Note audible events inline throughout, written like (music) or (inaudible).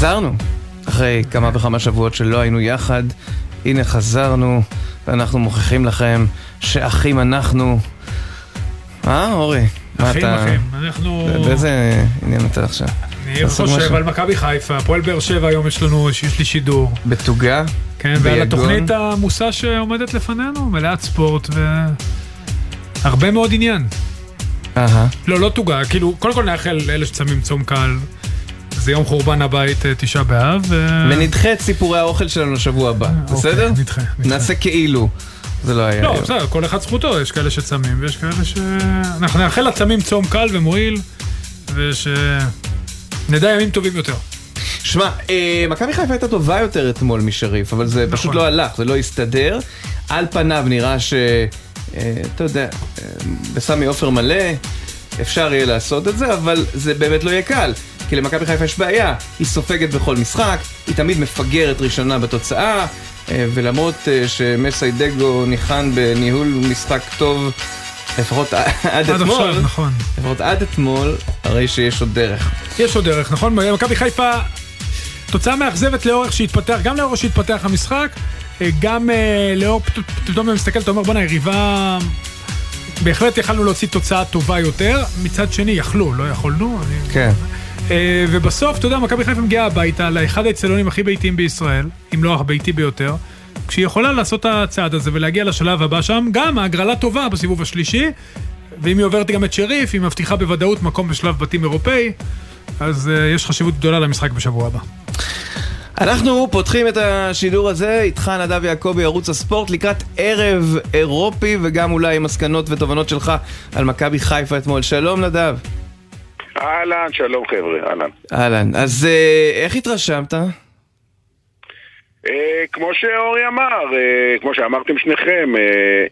חזרנו. אחרי כמה וכמה שבועות שלא היינו יחד, הנה חזרנו, ואנחנו מוכיחים לכם שאחים אנחנו. אה, אורי? אחים, אתה- אחים, אנחנו... באיזה עניין אתה עכשיו? אני חושב משהו. על מכבי חיפה, הפועל באר שבע היום יש לנו, יש לי שידור. בתוגה? כן, ועל ביגון? התוכנית העמוסה שעומדת לפנינו, מלאת ספורט והרבה מאוד עניין. אהה. לא, לא תוגה, כאילו, קודם כל נאחל לאלה שצמים צום קל. זה יום חורבן הבית, אה, תשעה באב. ו- ונדחה את סיפורי האוכל שלנו לשבוע הבא, אוקיי, בסדר? נדחה. נעשה כאילו. זה לא היה לא. בסדר, כל אחד זכותו, יש כאלה שצמים ויש כאלה ש... אנחנו נאחל לצמים צום קל ומועיל, ושנדע ימים טובים יותר. שמע, אה, מכבי חיפה הייתה טובה יותר אתמול משריף, אבל זה פשוט נכון. לא הלך, זה לא הסתדר. על פניו נראה ש... אה, אתה יודע, אה, בסמי עופר מלא, אפשר יהיה לעשות את זה, אבל זה באמת לא יהיה קל. כי למכבי חיפה יש בעיה, היא סופגת בכל משחק, היא תמיד מפגרת ראשונה בתוצאה, אה, ולמרות אה, שמסיידגו ניחן בניהול משחק טוב, לפחות עד עד אתמול, עכשיו, נכון. לפחות עד אתמול, הרי שיש עוד דרך. יש עוד דרך, נכון? מכבי חיפה, תוצאה מאכזבת לאור איך שהתפתח, גם לאור איך שהתפתח המשחק, אה, גם לאור, פת- פתאום אתה מסתכל, אתה אומר, בואנה, יריבה... בהחלט יכלנו להוציא תוצאה טובה יותר, מצד שני יכלו, לא יכולנו. אני... כן. ובסוף, אתה יודע, מכבי חיפה מגיעה הביתה לאחד האצטדיונים הכי ביתיים בישראל, אם לא הביתי ביותר, כשהיא יכולה לעשות את הצעד הזה ולהגיע לשלב הבא שם, גם ההגרלה טובה בסיבוב השלישי, ואם היא עוברת גם את שריף, היא מבטיחה בוודאות מקום בשלב בתים אירופאי, אז uh, יש חשיבות גדולה למשחק בשבוע הבא. אנחנו פותחים את השידור הזה, איתך נדב יעקבי, ערוץ הספורט, לקראת ערב אירופי, וגם אולי מסקנות ותובנות שלך על מכבי חיפה אתמול. שלום נדב. אהלן, שלום חבר'ה, אהלן. אהלן. אז אה, איך התרשמת? אה, כמו שאורי אמר, אה, כמו שאמרתם שניכם, אה,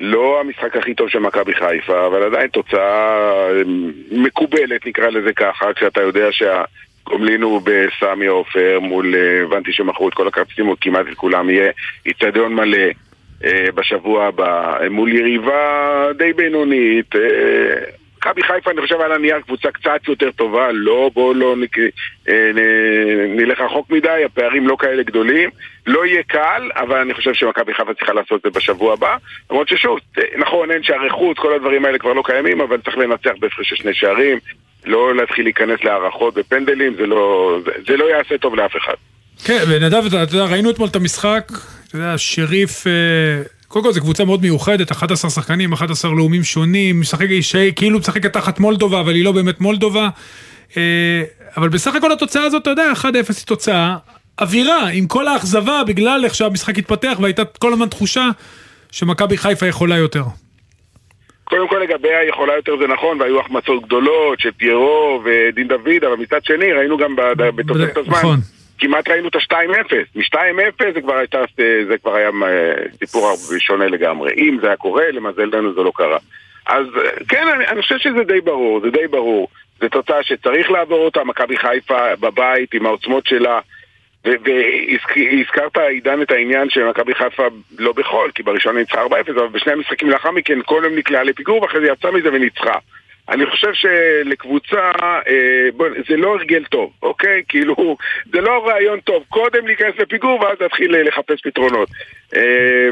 לא המשחק הכי טוב של מכבי חיפה, אבל עדיין תוצאה אה, מקובלת, נקרא לזה ככה, כשאתה יודע שהגומלין הוא בסמי עופר, מול, אה, הבנתי שמכרו את כל הכרטיסים, או כמעט את כולם, יהיה איצטדיון מלא. בשבוע הבא, מול יריבה די בינונית. מכבי חיפה, אני חושב, על הנייר קבוצה קצת יותר טובה, לא, בואו לא נק... אה, נ- נלך רחוק מדי, הפערים לא כאלה גדולים. לא יהיה קל, אבל אני חושב שמכבי חיפה צריכה לעשות את זה בשבוע הבא. למרות ששוב, אה, נכון, אין שערי חוץ, כל הדברים האלה כבר לא קיימים, אבל צריך לנצח בהפרש של שני שערים. לא להתחיל להיכנס להערכות בפנדלים, זה לא, זה, זה לא יעשה טוב לאף אחד. כן, ונדב, אתה יודע, ראינו אתמול את המשחק, אתה יודע, שריף, אה, קודם כל זו קבוצה מאוד מיוחדת, 11 שחקנים, 11 לאומים שונים, משחק שהיא כאילו משחקת תחת מולדובה, אבל היא לא באמת מולדובה. אה, אבל בסך הכל התוצאה הזאת, אתה יודע, 1-0 היא תוצאה אווירה, עם כל האכזבה, בגלל איך שהמשחק התפתח, והייתה כל הזמן תחושה שמכבי חיפה יכולה יותר. קודם כל לגבי היכולה יותר זה נכון, והיו החמצות גדולות של פיירו ודין דוד, אבל מצד שני ראינו גם בתוספת הזמן, נכון. כמעט ראינו את ה-2-0. מ-2-0 זה הייתה, זה כבר היה אה, סיפור שונה לגמרי. אם זה היה קורה, למזלנו זה לא קרה. אז אה, כן, אני, אני חושב שזה די ברור, זה די ברור. זו תוצאה שצריך לעבור אותה, מכבי חיפה בבית עם העוצמות שלה. והזכרת, עידן, את העניין שמכבי חיפה לא בחול, כי בראשון ניצחה 4-0, אבל בשני המשחקים לאחר מכן קודם נקלעה לפיגור, ואחרי זה יצאה מזה וניצחה. אני חושב שלקבוצה, אה, בוא, זה לא הרגל טוב, אוקיי? כאילו, זה לא רעיון טוב. קודם להיכנס לפיגור ואז להתחיל לחפש פתרונות. אה,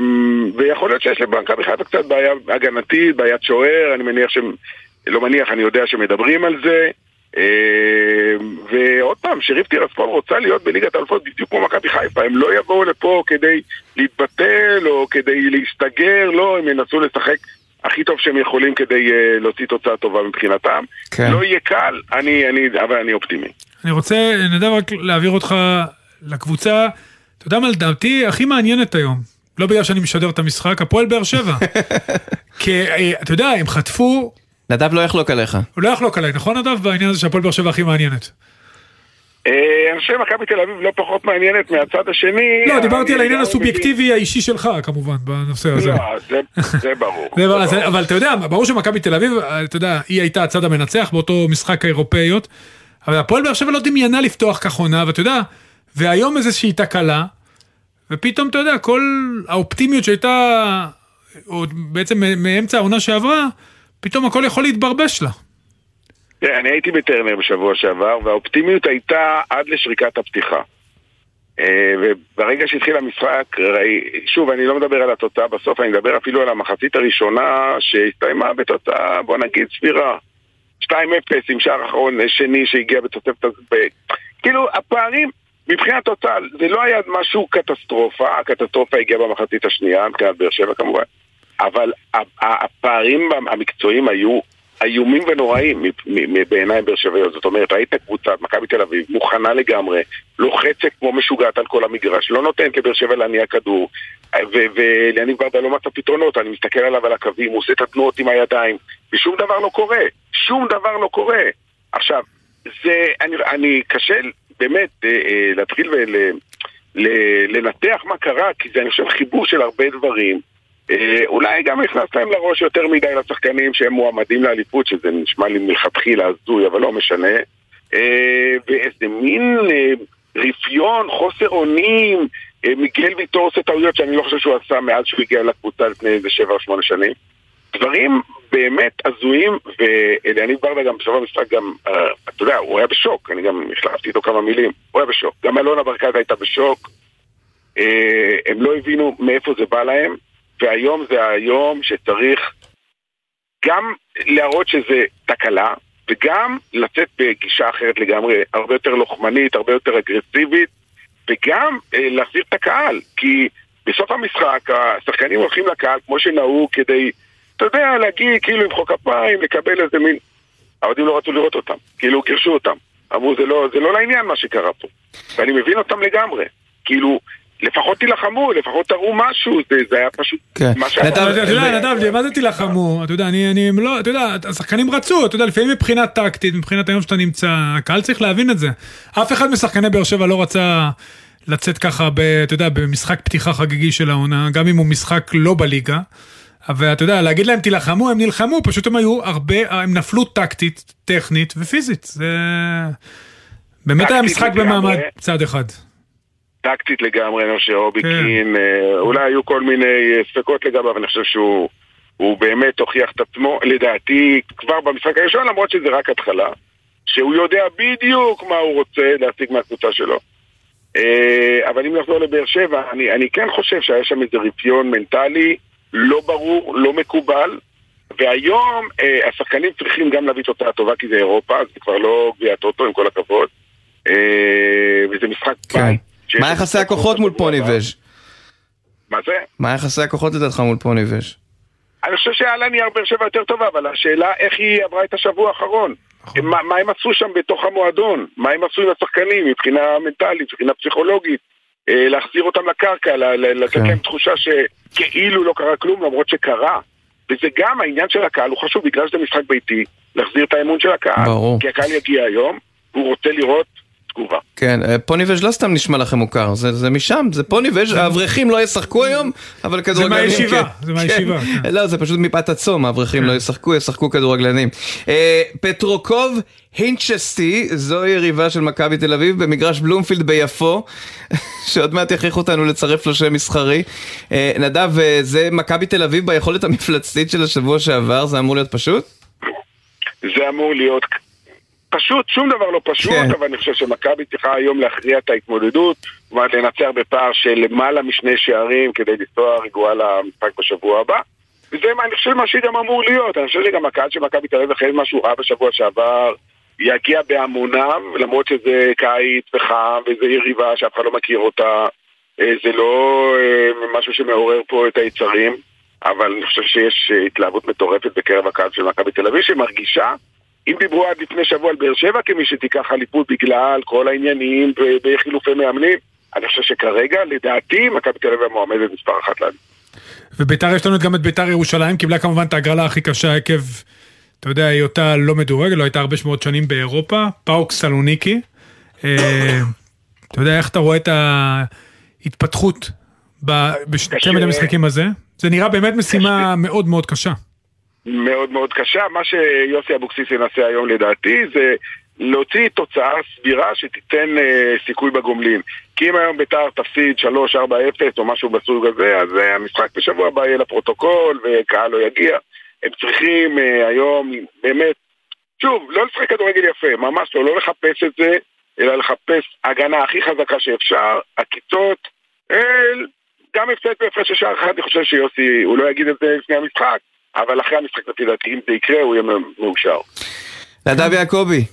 ויכול להיות שיש למכבי חיפה קצת בעיה הגנתית, בעיית שוער, אני מניח שהם, לא מניח, אני יודע שמדברים על זה. אה, ועוד פעם, שריף טירספול רוצה להיות בליגת האלופות בדיוק כמו מכבי חיפה, הם לא יבואו לפה כדי להתבטל או כדי להסתגר, לא, הם ינסו לשחק הכי טוב שהם יכולים כדי uh, להוציא תוצאה טובה מבחינתם. כן. לא יהיה קל, אני, אני, אבל אני אופטימי. אני רוצה, נדב, רק להעביר אותך לקבוצה, אתה יודע מה לדעתי הכי מעניינת היום, לא בגלל שאני משדר את המשחק, הפועל באר שבע. (laughs) כי אה, אתה יודע, הם חטפו, נדב לא יחלוק עליך. הוא לא יחלוק עליי, נכון נדב? בעניין הזה שהפועל באר שבע הכי מעניינת. אה, אני חושב שמכבי תל אביב לא פחות מעניינת מהצד השני. לא, דיברתי על העניין גם הסובייקטיבי האישי שלך, כמובן, בנושא הזה. לא, זה, ברור. (laughs) אבל אתה יודע, ברור שמכבי תל אביב, אתה יודע, היא הייתה הצד המנצח באותו משחק האירופאיות, אבל הפועל באר שבע לא דמיינה לפתוח כך עונה, ואתה יודע, והיום איזושהי תקלה, ופתאום אתה יודע, כל האופטימיות שהייתה, או בעצם מאמצע העונה שעברה, פתאום הכל יכול להתברבש לה. תראה, אני הייתי בטרנר בשבוע שעבר, והאופטימיות הייתה עד לשריקת הפתיחה. אה, וברגע שהתחיל המשחק, שוב, אני לא מדבר על התוצאה בסוף, אני מדבר אפילו על המחצית הראשונה שהסתיימה בתוצאה, בוא נגיד, סבירה. 2-0 עם שער אחרון שני שהגיע בתוספת... כאילו, הפערים, מבחינת תוצאה, זה לא היה משהו קטסטרופה, הקטסטרופה הגיעה במחצית השנייה, מבחינת באר שבע כמובן, אבל הפערים המקצועיים היו איומים ונוראים בעיניי באר שבעיות. זאת אומרת, ראית קבוצה, מכבי תל אביב, מוכנה לגמרי, לוחצת כמו משוגעת על כל המגרש, לא נותנת לבאר שבע להניע כדור, וליניב ברדה לא מצא פתרונות, אני מסתכל עליו על הקווים, הוא עושה את התנועות עם הידיים, ושום דבר לא קורה. שום דבר לא קורה. עכשיו, זה, אני, אני קשה באמת אה, אה, להתחיל ולנתח מה קרה, כי זה, אני חושב, חיבור של הרבה דברים. אה, אולי גם נכנס להם לראש יותר מדי לשחקנים שהם מועמדים לאליפות, שזה נשמע לי מלכתחילה הזוי, אבל לא משנה. אה, ואיזה מין אה, רפיון, חוסר אונים, מיגל ויטור עושה טעויות שאני לא חושב שהוא עשה מאז שהוא הגיע לקבוצה לפני איזה שבע או שמונה שנים. דברים באמת הזויים, ואליניב ברדה גם בסוף המשחק גם, אתה יודע, הוא היה בשוק, אני גם החלפתי איתו כמה מילים, הוא היה בשוק. גם אלונה ברקת הייתה בשוק. הם לא הבינו מאיפה זה בא להם. והיום זה היום שצריך גם להראות שזה תקלה, וגם לצאת בגישה אחרת לגמרי, הרבה יותר לוחמנית, הרבה יותר אגרסיבית, וגם אה, להחזיר את הקהל, כי בסוף המשחק השחקנים הולכים לקהל כמו שנהוג כדי, אתה יודע, להגיד, כאילו למחוא כפיים, לקבל איזה מין... האוהדים לא רצו לראות אותם, כאילו גירשו אותם. אמרו, זה לא, זה לא לעניין מה שקרה פה. ואני מבין אותם לגמרי. כאילו, לפחות תילחמו, לפחות תראו משהו, זה, זה היה פשוט כן. מה שהיה... אתה יודע, נדב, מה זה תילחמו? אתה יודע, אני, אני לא, אתה יודע, השחקנים רצו, אתה יודע, לפעמים מבחינה טקטית, מבחינת היום שאתה נמצא, הקהל צריך להבין את זה. אף אחד משחקני באר שבע לא רצה לצאת ככה, ב, אתה יודע, במשחק פתיחה חגיגי של העונה, גם אם הוא משחק לא בליגה. אבל אתה יודע, להגיד להם תילחמו, הם נלחמו, פשוט הם היו הרבה, הם נפלו טקטית, טכנית ופיזית. זה... באמת היה משחק במעמד צד אחד. טקטית לגמרי, אני חושב שאובי כן. קין, אה, אולי היו כל מיני אה, ספקות לגביו, אני חושב שהוא הוא באמת הוכיח את עצמו, לדעתי, כבר במשחק הראשון, למרות שזה רק התחלה, שהוא יודע בדיוק מה הוא רוצה להשיג מהקבוצה שלו. אה, אבל אם נחזור לבאר שבע, אני, אני כן חושב שהיה שם איזה רפיון מנטלי לא ברור, לא מקובל, והיום אה, השחקנים צריכים גם להביא תוצאה טובה כי זה אירופה, זה כבר לא גביע טוטו עם כל הכבוד, אה, וזה משחק כן. בית. מה יחסי הכוחות מול פוניבז'? מה זה? מה יחסי הכוחות לדעתך מול פוניבז'? אני חושב שאללה נייר באר שבע יותר טובה, אבל השאלה איך היא עברה את השבוע האחרון. נכון. מה, מה הם עשו שם בתוך המועדון? מה הם עשו עם השחקנים מבחינה מנטלית, מבחינה פסיכולוגית? אה, להחזיר אותם לקרקע, לתת כן. להם תחושה שכאילו לא קרה כלום למרות שקרה. וזה גם העניין של הקהל, הוא חשוב בגלל שזה משחק ביתי, להחזיר את האמון של הקהל. ברור. כי הקהל יגיע היום, הוא רוצה לראות תגובה. כן, אה, פוניבז' לא סתם נשמע לכם מוכר, זה, זה משם, זה פוניבז', האברכים לא ישחקו היום, אבל כדורגלנים... זה מהישיבה, כן. זה מהישיבה. כן. כן. לא, זה פשוט מפאת הצום, האברכים כן. לא ישחקו, ישחקו כדורגלנים. אה, פטרוקוב הינצ'סטי, זו יריבה של מכבי תל אביב במגרש בלומפילד ביפו, (laughs) שעוד מעט יכריחו אותנו לצרף לו שם מסחרי. אה, נדב, אה, זה מכבי תל אביב ביכולת המפלצתית של השבוע שעבר, זה אמור להיות פשוט? זה אמור להיות פשוט, שום דבר לא פשוט, כן. אבל אני חושב שמכבי צריכה היום להכריע את ההתמודדות, כלומר לנצח בפער של למעלה משני שערים כדי לנסוע רגועה למשחק בשבוע הבא. וזה מה אני חושב מה שגם אמור להיות, אני חושב שגם הקהל של מכבי תל אביב אחרי מה שהוא ראה בשבוע שעבר יגיע בהמוניו, למרות שזה קיץ וחם וזה יריבה שאף אחד לא מכיר אותה, אה, זה לא אה, משהו שמעורר פה את היצרים, אבל אני חושב שיש התלהבות מטורפת בקרב הקהל של מכבי תל אביב שמרגישה אם דיברו עד לפני שבוע על באר שבע כמי שתיקח אליפות בגלל כל העניינים בחילופי מאמנים, אני חושב שכרגע, לדעתי, מכבי תל אביב המועמדת מספר אחת לנו. וביתר יש לנו גם את ביתר ירושלים, קיבלה כמובן את ההגרלה הכי קשה עקב, אתה יודע, היותה לא מדורגת, לא הייתה הרבה שמות שנים באירופה, פאוק סלוניקי. אה, אתה יודע, איך אתה רואה את ההתפתחות בשתי המשחקים הזה? זה נראה באמת משימה מאוד מאוד קשה. מאוד מאוד קשה. מה שיוסי אבוקסיס ינסה היום לדעתי זה להוציא תוצאה סבירה שתיתן אה, סיכוי בגומלין. כי אם היום ביתר תפסיד 3-4-0 או משהו בסוג הזה, אז אה, המשחק בשבוע הבא יהיה לפרוטוקול וקהל לא יגיע. הם צריכים אה, היום באמת שוב, לא לשחק כדורגל יפה, ממש לא, לא לחפש את זה, אלא לחפש הגנה הכי חזקה שאפשר, עקיצות, אל, גם הפסד בהפרש של שער אחד, אני חושב שיוסי, הוא לא יגיד את זה לפני המשחק, אבל אחרי המשחק לפי דעתי, אם זה יקרה, הוא יהיה מאושר. נדב יעקבי,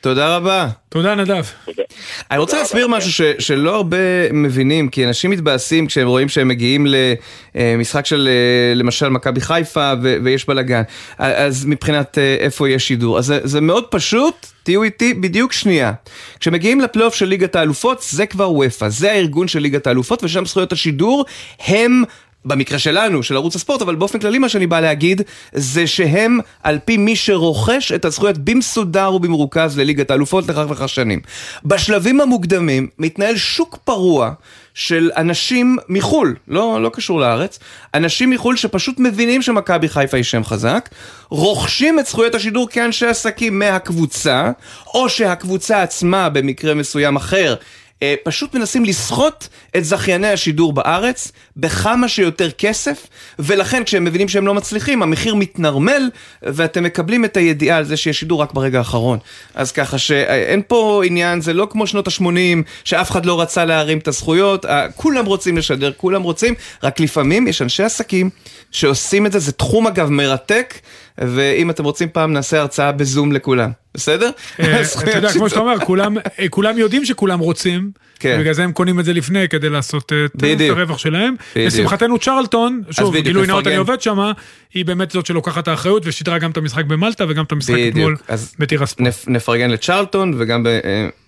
תודה רבה. תודה נדב. אני רוצה להסביר משהו ש, שלא הרבה מבינים, כי אנשים מתבאסים כשהם רואים שהם מגיעים למשחק של למשל מכבי חיפה ו, ויש בלאגן. אז מבחינת איפה יש שידור. אז זה, זה מאוד פשוט, תהיו איתי בדיוק שנייה. כשמגיעים לפלייאוף של ליגת האלופות, זה כבר וופא, זה הארגון של ליגת האלופות, ושם זכויות השידור הם... במקרה שלנו, של ערוץ הספורט, אבל באופן כללי מה שאני בא להגיד, זה שהם על פי מי שרוכש את הזכויות במסודר ובמרוכז לליגת האלופות לכך וכך שנים. בשלבים המוקדמים מתנהל שוק פרוע של אנשים מחו"ל, לא, לא קשור לארץ, אנשים מחו"ל שפשוט מבינים שמכבי חיפה היא שם חזק, רוכשים את זכויות השידור כאנשי עסקים מהקבוצה, או שהקבוצה עצמה במקרה מסוים אחר פשוט מנסים לסחוט את זכייני השידור בארץ בכמה שיותר כסף, ולכן כשהם מבינים שהם לא מצליחים, המחיר מתנרמל, ואתם מקבלים את הידיעה על זה שיש שידור רק ברגע האחרון. אז ככה שאין פה עניין, זה לא כמו שנות ה-80, שאף אחד לא רצה להרים את הזכויות, אה, כולם רוצים לשדר, כולם רוצים, רק לפעמים יש אנשי עסקים שעושים את זה, זה תחום אגב מרתק. ואם אתם רוצים פעם נעשה הרצאה בזום לכולם, בסדר? אה, אתה יודע, כמו שאתה אומר, אה, כולם יודעים שכולם רוצים, כן. בגלל זה הם קונים את זה לפני כדי לעשות את הרווח שלהם. לשמחתנו צ'רלטון, שוב, גילוי נאות אני עובד שם, היא באמת זאת שלוקחת את האחריות ושידרה גם את המשחק במלטה וגם את המשחק אתמול בטירספורט. נפרגן לצ'רלטון וגם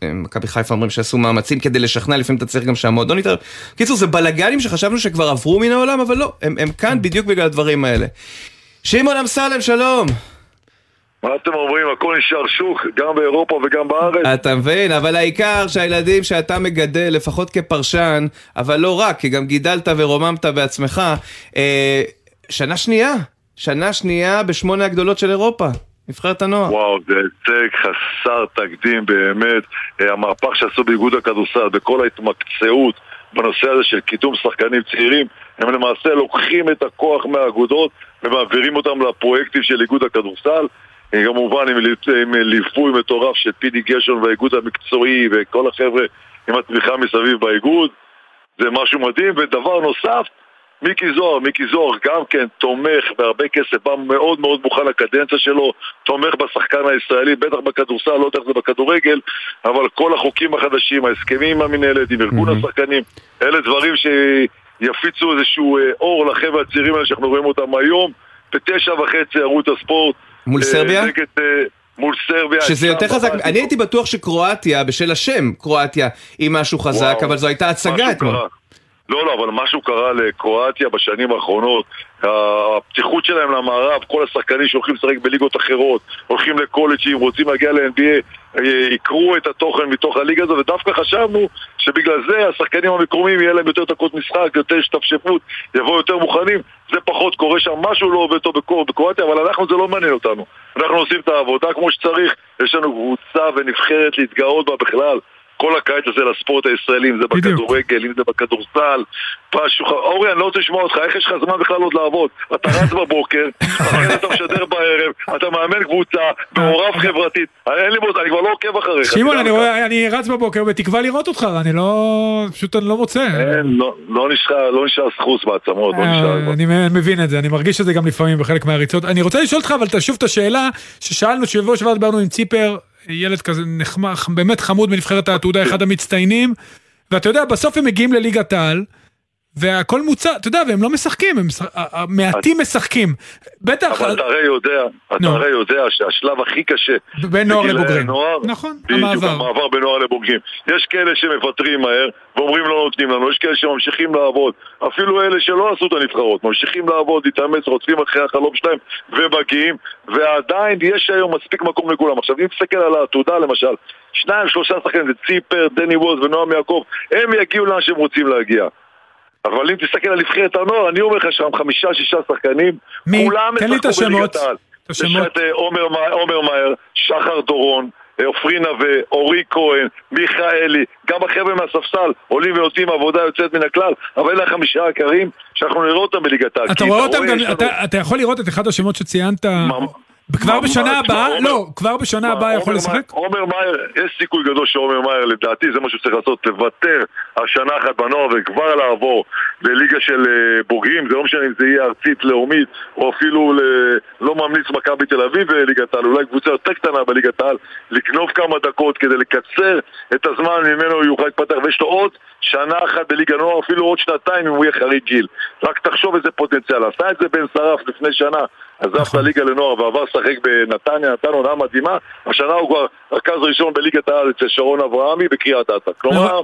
במכבי חיפה אומרים שעשו מאמצים כדי לשכנע, לפעמים אתה צריך גם שהמועדון יתערב. קיצור, זה בלאגנים שחשבנו שכבר עברו מן העולם, אבל לא, הם כאן בדיוק בגלל הדברים האלה. שמעון אמסלם, שלום. מה אתם אומרים? הכל נשאר שוק, גם באירופה וגם בארץ. אתה מבין, אבל העיקר שהילדים שאתה מגדל, לפחות כפרשן, אבל לא רק, כי גם גידלת ורוממת בעצמך, אה, שנה שנייה, שנה שנייה בשמונה הגדולות של אירופה. נבחרת הנוער. וואו, זה הישג חסר תקדים באמת. אה, המהפך שעשו באיגוד הכדורסל, בכל ההתמקצעות בנושא הזה של קידום שחקנים צעירים, הם למעשה לוקחים את הכוח מהאגודות ומעבירים אותם לפרויקטים של איגוד הכדורסל. כמובן עם, עם ליווי מטורף של פידי גשון והאיגוד המקצועי וכל החבר'ה עם התמיכה מסביב באיגוד. זה משהו מדהים, ודבר נוסף, מיקי זוהר, מיקי זוהר גם כן תומך בהרבה כסף, בא מאוד מאוד מוכן לקדנציה שלו, תומך בשחקן הישראלי, בטח בכדורסל, לא יודע איך זה בכדורגל, אבל כל החוקים החדשים, ההסכמים עם המנהלת, עם ארגון mm-hmm. השחקנים, אלה דברים שיפיצו איזשהו אה, אור לחבר'ה הצעירים האלה שאנחנו רואים אותם היום, בתשע וחצי ערוץ הספורט. מול אה, סרביה? נגד, אה, מול סרביה. שזה יותר חזק, אני הייתי בטוח שקרואטיה, בשל השם קרואטיה, היא משהו חזק, אבל זו הייתה הצגה אתמול. לא, לא, אבל משהו קרה לקרואטיה בשנים האחרונות. הפתיחות שלהם למערב, כל השחקנים שהולכים לשחק בליגות אחרות, הולכים לקולג'ים, רוצים להגיע ל-NBA, אה, יקרו את התוכן מתוך הליגה הזו, ודווקא חשבנו שבגלל זה השחקנים המקומיים יהיה להם יותר דקות משחק, יותר השתפשפות, יבואו יותר מוכנים. זה פחות קורה שם, משהו לא עובד טוב בקרואטיה, אבל אנחנו, זה לא מעניין אותנו. אנחנו עושים את העבודה כמו שצריך, יש לנו קבוצה ונבחרת להתגאות בה בכלל. כל הקיץ הזה לספורט הישראלי, אם זה בכדורגל, אם זה בכדורסל. אורי, אני לא רוצה לשמוע אותך, איך יש לך זמן בכלל עוד לעבוד? אתה רץ בבוקר, אחרי אתה משדר בערב, אתה מאמן קבוצה, מעורב חברתית. אין לי מוצא, אני כבר לא עוקב אחריך. שמעון, אני רץ בבוקר בתקווה לראות אותך, אני לא... פשוט אני לא מוצא. לא, לא, לא נשאר סחוס בעצמות, לא נשאר. אני מבין את זה, אני מרגיש את זה גם לפעמים בחלק מהריצות. אני רוצה לשאול אותך, אבל שוב את השאלה ששאלנו, שבוע שעבר דיברנו עם ציפר, ילד כזה נחמד, באמת חמוד בנבחרת העתודה, אחד המצטיינים, ואתה יודע, בסוף הם מגיעים לליגת העל, והכל מוצע, אתה יודע, והם לא משחקים, הם מעטים משחקים. בטח... אבל אתה הרי יודע, אתה הרי יודע שהשלב הכי קשה... בין נוער לבוגרים. נכון, המעבר. בדיוק, המעבר בין נוער לבוגרים. יש כאלה שמוותרים מהר, ואומרים לא נותנים לנו, יש כאלה שממשיכים לעבוד. אפילו אלה שלא עשו את הנבחרות, ממשיכים לעבוד, להתאמץ, רודפים אחרי החלום שלהם, ומגיעים, ועדיין יש היום מספיק מקום לכולם. עכשיו, אם תסתכל על העתודה למשל, שניים, שלושה שחקנים, זה ציפר, דני ווז ונועם יעקב, הם יגיעו לאן שהם רוצים להגיע. אבל אם תסתכל על נבחרת הנוער, אני אומר לך שם חמישה, שישה שחקנים, מי? כולם לי את השמות. יש את אה, עומר מאייר, שחר דורון, אה, עופרי נווה, אורי כהן, מיכאלי, גם החבר'ה מהספסל עולים ונותנים עבודה יוצאת מן הכלל, אבל אלה החמישה העיקריים שאנחנו נראה אותם בליגת העל. אתה רואה אותם גם, אתה יכול לראות את אחד השמות שציינת? כבר בשנה הבאה, לא, כבר בשנה הבאה יכול לשחק? עומר מאייר, יש סיכוי גדול שעומר מאייר, לדעתי זה מה שצריך לעשות, לוותר על שנה אחת בנוער וכבר לעבור לליגה של אה, בוגרים, זה לא משנה אם זה יהיה ארצית, לאומית, או אפילו לא ממליץ מכבי תל אביב וליגת העל, אולי קבוצה יותר קטנה בליגת העל, לקנוב כמה דקות כדי לקצר את הזמן ממנו יוכל להתפתח, ויש לו עוד שנה אחת בליגה נוער, אפילו עוד שנתיים אם הוא יהיה חריג גיל. רק תחשוב איזה פוטנציאל, עשה את זה בן שרף לפני שנה. עזב את נכון. הליגה לנוער ועבר לשחק בנתניה, נתן עונה מדהימה, השנה הוא כבר רכז ראשון בליגת העל אצל שרון אברהמי בקריית אתא. כלומר,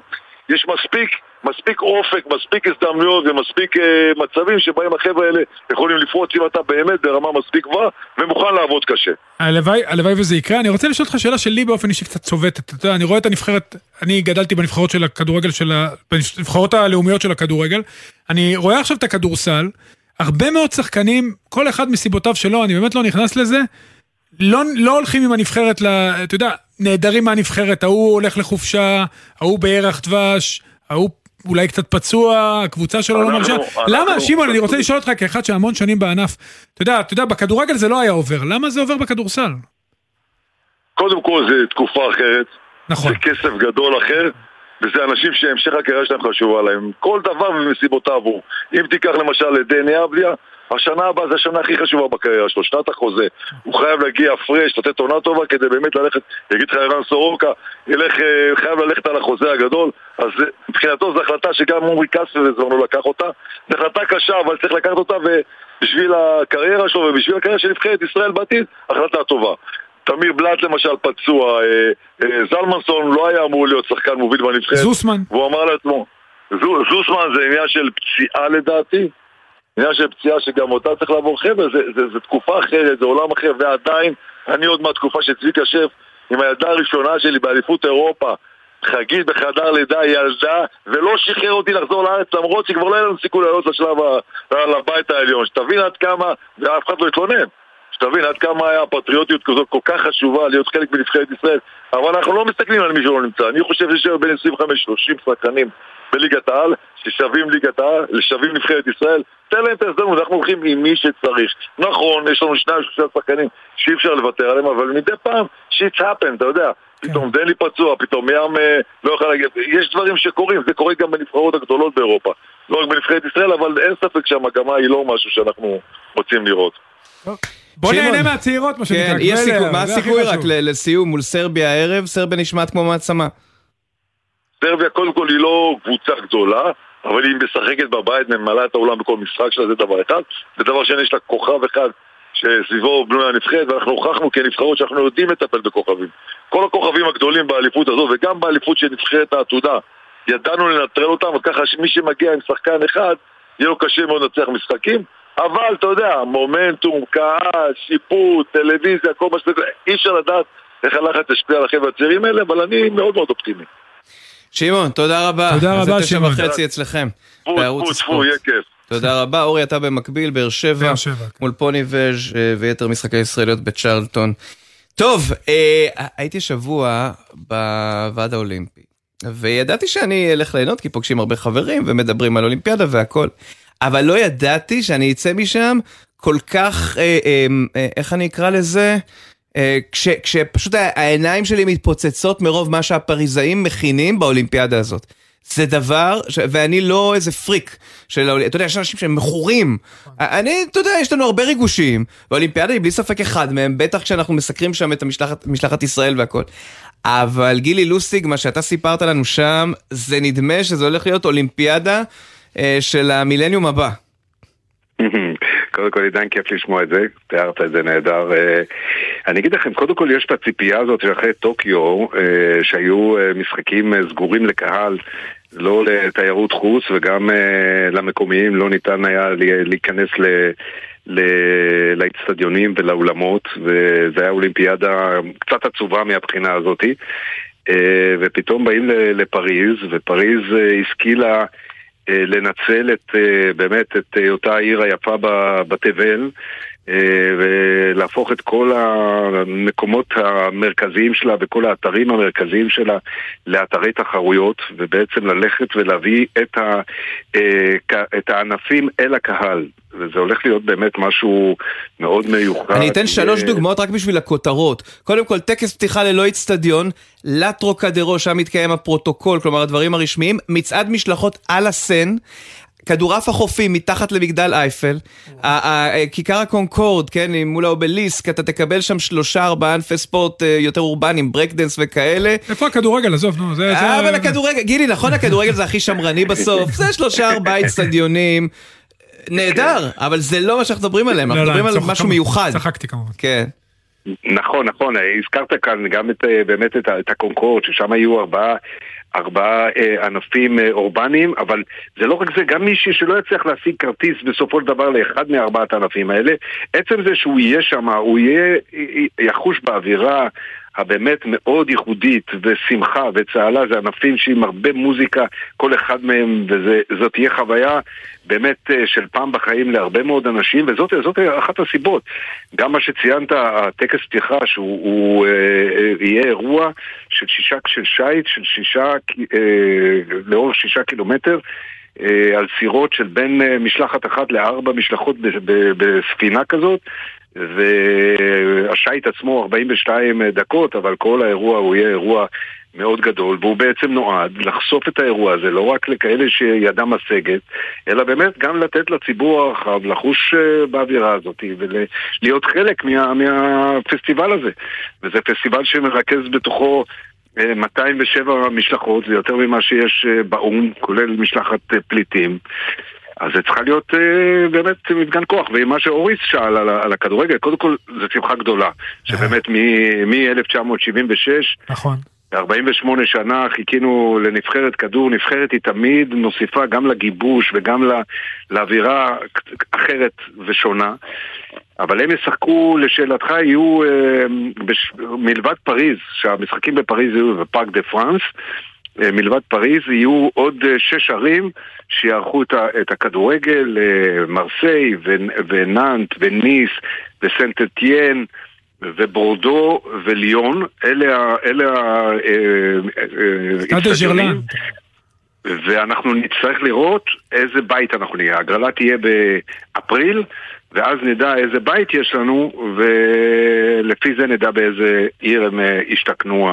יש מספיק, מספיק אופק, מספיק הזדמנויות ומספיק אה, מצבים שבהם החבר'ה האלה יכולים לפרוץ אם אתה באמת ברמה מספיק גבוהה ומוכן לעבוד קשה. הלוואי, הלוואי וזה יקרה. אני רוצה לשאול אותך שאלה שלי באופן אישי קצת צובטת. אתה יודע, אני רואה את הנבחרת, אני גדלתי בנבחרות של הכדורגל של ה... בנבחרות הלאומיות של הכדורגל. אני רואה עכשיו את הכדורסל. הרבה מאוד שחקנים, כל אחד מסיבותיו שלו, אני באמת לא נכנס לזה, לא, לא הולכים עם הנבחרת, ל, אתה יודע, נעדרים מהנבחרת, ההוא הולך לחופשה, ההוא בירח דבש, ההוא אולי קצת פצוע, הקבוצה שלו לא מרשה. למה, שמעון, אני רוצה לשאול אותך כאחד שהמון שנים בענף, אתה יודע, אתה יודע, בכדורגל זה לא היה עובר, למה זה עובר בכדורסל? קודם כל זה תקופה אחרת. נכון. זה כסף גדול אחר. וזה אנשים שהמשך הקריירה שלהם חשובה להם. כל דבר ומסיבותיו הוא. אם תיקח למשל את דני אבדיה, השנה הבאה זה השנה הכי חשובה בקריירה שלו, שנת החוזה. הוא חייב להגיע פרש, לתת עונה טובה כדי באמת ללכת, יגיד לך ערן סורוקה, ילך, אה, חייב ללכת על החוזה הגדול. אז מבחינתו זו החלטה שגם עומרי קסטר בזמנו לקח אותה. זו החלטה קשה, אבל צריך לקחת אותה ובשביל הקריירה שלו ובשביל הקריירה של נבחרת ישראל בעתיד, החלטה טובה. תמיר בלאט למשל פצוע, אה, אה, זלמנסון לא היה אמור להיות שחקן מוביל בנבחרת. זוסמן. והוא אמר לעצמו, זוסמן זה עניין של פציעה לדעתי, עניין של פציעה שגם אותה צריך לעבור חבר'ה, זה, זה, זה תקופה אחרת, זה עולם אחר, ועדיין, אני עוד מהתקופה שצביקה שף עם הילדה הראשונה שלי באליפות אירופה, חגית בחדר לידה, ילדה, ולא שחרר אותי לחזור לארץ למרות שכבר לא היה לנו סיכוי לעלות לשלב לבית העליון, שתבין עד כמה, ואף אחד לא התלונן. שתבין עד כמה היה הפטריוטיות כזאת כל כך חשובה להיות חלק מנבחרת ישראל אבל אנחנו לא מסתכלים על מי שלא נמצא. אני חושב שיש בין 25-30 שחקנים בליגת העל ששווים ליגת העל, שווים נבחרת ישראל. תן להם את ההזדמנות, אנחנו הולכים עם מי שצריך. נכון, יש לנו שניים שלושה שחקנים שאי אפשר לוותר עליהם אבל מדי פעם שיטס happen, אתה יודע. כן. פתאום דני פצוע, פתאום ים אה, לא יכול להגיד, יש דברים שקורים, זה קורה גם בנבחרות הגדולות באירופה. לא רק בנבחרת ישראל, אבל אין ספק שהמגמה היא לא משהו שאנחנו רוצים לראות. בוא נהנה מהצעירות, מה שנקרא. כן, מה הסיכוי רק לסיום מול סרביה הערב? סרביה נשמעת כמו מעצמה. סרביה קודם כל היא לא קבוצה גדולה, אבל היא משחקת בבית, ממלאה את העולם בכל משחק שלה, זה דבר אחד. ודבר שני, יש לה כוכב אחד שסביבו בנויה הנבחרת, ואנחנו הוכחנו כנבחרות שאנחנו יודעים לטפל בכוכבים. כל הכוכבים הגדולים באליפות הזו, וגם באליפות של נבחרת העתודה, ידענו לנטרל אותם, וככה שמי שמגיע עם שחקן אחד, יהיה לו קשה מאוד לנצח משחקים. אבל אתה יודע, מומנטום, קהל, שיפוט, טלוויזיה, כל מה שזה, אי אפשר לדעת איך הלחץ ישפיע על החבר'ה הצעירים האלה, אבל אני מאוד מאוד אופטימי. שמעון, תודה רבה. תודה רבה, שמעון. זה תשע וחצי אצלכם, בערוץ הספורט. יהיה כיף. תודה רבה. אורי, אתה במקביל, באר שבע, מול פוני וז' אה, ויתר משחקי ישראליות בצ'רלטון. טוב, אה, הייתי שבוע בוועד האולימפי, וידעתי שאני אלך ליהנות כי פוגשים הרבה חברים ומדברים על אולימפיאדה והכל. אבל לא ידעתי שאני אצא משם כל כך, אה, אה, אה, איך אני אקרא לזה? אה, כש, כשפשוט העיניים שלי מתפוצצות מרוב מה שהפריזאים מכינים באולימפיאדה הזאת. זה דבר, ש... ואני לא איזה פריק של האולימפיאדה, אתה יודע, יש אנשים שהם מכורים. אני, אתה יודע, יש לנו הרבה ריגושים, והאולימפיאדה היא בלי ספק אחד מהם, בטח כשאנחנו מסקרים שם את המשלחת, משלחת ישראל והכל. אבל גילי לוסיג, מה שאתה סיפרת לנו שם, זה נדמה שזה הולך להיות אולימפיאדה של המילניום הבא. (laughs) קודם כל עידן כיף לשמוע את זה, תיארת את זה נהדר. אה, אני אגיד לכם, קודם כל יש את הציפייה הזאת של אחרי טוקיו, אה, שהיו משחקים סגורים לקהל, לא לתיירות חוץ וגם למקומיים לא ניתן היה להיכנס ל... לאצטדיונים ולאולמות, וזו הייתה אולימפיאדה קצת עצובה מהבחינה הזאתי. ופתאום באים לפריז, ופריז השכילה אה, לנצל את, אה, באמת את אותה העיר היפה בתבל. אה, ולהפוך את כל המקומות המרכזיים שלה וכל האתרים המרכזיים שלה לאתרי תחרויות ובעצם ללכת ולהביא את, ה, את הענפים אל הקהל וזה הולך להיות באמת משהו מאוד מיוחד. אני אתן שלוש ו- דוגמאות רק בשביל הכותרות. קודם כל, טקס פתיחה ללא אצטדיון, לטרוקדרו, שם מתקיים הפרוטוקול, כלומר הדברים הרשמיים, מצעד משלחות על הסן. כדורעף החופים מתחת למגדל אייפל, כיכר הקונקורד, כן, מול האובליסק, אתה תקבל שם שלושה ארבעה ענפי ספורט אה, יותר אורבניים, ברקדנס וכאלה. איפה הכדורגל? עזוב, נו, זה... אבל הכדורגל, גילי, נכון, הכדורגל זה הכי שמרני בסוף, זה שלושה ארבעה אצטדיונים. נהדר, אבל זה לא מה שאנחנו מדברים עליהם, לא, אנחנו לא, מדברים אני על משהו. מיוחד. צחקתי כמובן. כן. נכון, נכון, הזכרת כאן גם את, אה, באמת את הקונקורד, ששם היו ארבעה, ארבעה אה, ענפים אה, אורבניים, אבל זה לא רק זה, גם מישהו שלא יצליח להשיג כרטיס בסופו של דבר לאחד מארבעת הענפים האלה, עצם זה שהוא יהיה שם, הוא יהיה, יחוש באווירה הבאמת מאוד ייחודית, ושמחה וצהלה, זה ענפים שעם הרבה מוזיקה, כל אחד מהם, וזאת תהיה חוויה באמת אה, של פעם בחיים להרבה מאוד אנשים, וזאת זאת אחת הסיבות. גם מה שציינת, הטקס פתיחה, שהוא הוא, אה, אה, יהיה אירוע של שישה, של שיט, של שישה, אה, לאורך שישה קילומטר. אה, על סירות של בין אה, משלחת אחת לארבע משלחות בספינה כזאת והשייט עצמו 42 דקות, אבל כל האירוע הוא יהיה אירוע מאוד גדול, והוא בעצם נועד לחשוף את האירוע הזה, לא רק לכאלה שידם משגת, אלא באמת גם לתת לציבור הרחב לחוש אה, באווירה הזאת ולהיות חלק מה, מהפסטיבל הזה. וזה פסטיבל שמרכז בתוכו 207 משלחות, זה יותר ממה שיש אה, באו"ם, כולל משלחת אה, פליטים. אז זה צריכה להיות אה, באמת מפגן כוח, ומה שאוריס שאל על, על הכדורגל, קודם כל זו שמחה גדולה, שבאמת מ-1976, נכון. 48 שנה חיכינו לנבחרת כדור, נבחרת היא תמיד מוסיפה גם לגיבוש וגם ל- לאווירה אחרת ושונה. אבל הם ישחקו, לשאלתך, יהיו אה, בש... מלבד פריז, שהמשחקים בפריז יהיו בפארק דה פרנס, אה, מלבד פריז יהיו עוד אה, שש ערים שיערכו את. את הכדורגל, אה, מרסיי. ונאנט וניס וסנט אתיין וברודו וליון, אלה ה... אלה ה... אה, אה, אצטדיונים. ז'רלן. ואנחנו נצטרך לראות איזה בית אנחנו נהיה. ההגרלה תהיה באפריל, ואז נדע איזה בית יש לנו, ולפי זה נדע באיזה עיר הם אה, השתכנו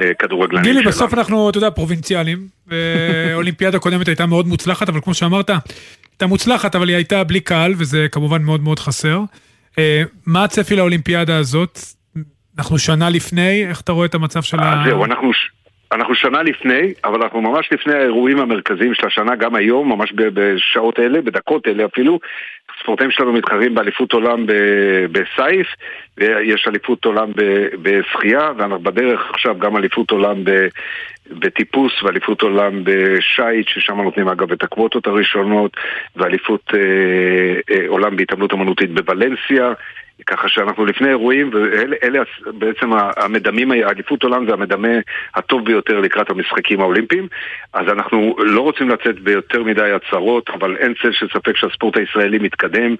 הכדורגלנים גילי, שלנו. בסוף אנחנו, אתה יודע, פרובינציאלים. ואולימפיאדה קודמת הייתה מאוד מוצלחת, אבל כמו שאמרת, הייתה מוצלחת, אבל היא הייתה בלי קהל, וזה כמובן מאוד מאוד חסר. אה, מה הצפי לאולימפיאדה הזאת? אנחנו שנה לפני, איך אתה רואה את המצב של ה... אז זהו, אנחנו, אנחנו שנה לפני, אבל אנחנו ממש לפני האירועים המרכזיים של השנה, גם היום, ממש בשעות אלה, בדקות אלה אפילו. הספורטאים שלנו מתחרים באליפות עולם בסייף, ויש אליפות עולם בשחייה, ואנחנו בדרך עכשיו גם אליפות עולם בטיפוס ואליפות עולם בשייט, ששם נותנים אגב את הקווטות הראשונות, ואליפות אה, אה, עולם בהתעמלות אמנותית בוולנסיה. ככה שאנחנו לפני אירועים, ואלה אלה בעצם המדמים, האליפות עולם זה המדמה הטוב ביותר לקראת המשחקים האולימפיים. אז אנחנו לא רוצים לצאת ביותר מדי הצהרות, אבל אין צל של ספק שהספורט הישראלי מתקדם.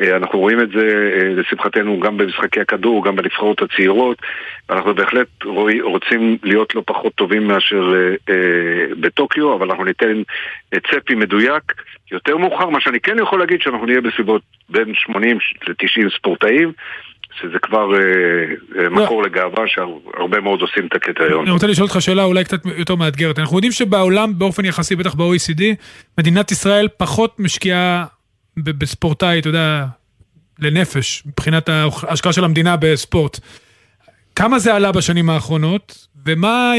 אה, אנחנו רואים את זה, אה, לשמחתנו, גם במשחקי הכדור, גם בנבחרות הצעירות. אנחנו בהחלט רוצים להיות לא פחות טובים מאשר אה, אה, בטוקיו, אבל אנחנו ניתן צפי מדויק. יותר מאוחר, מה שאני כן יכול להגיד, שאנחנו נהיה בסביבות בין 80 ל-90 ספורטאים. שזה כבר אה, אה, מקור לגאווה שהרבה מאוד עושים את הקריטריון. אני רוצה לשאול אותך שאלה אולי קצת יותר מאתגרת. אנחנו יודעים שבעולם, באופן יחסי, בטח ב-OECD, מדינת ישראל פחות משקיעה בספורטאי, אתה יודע, לנפש, מבחינת ההשקעה של המדינה בספורט. כמה זה עלה בשנים האחרונות, ומה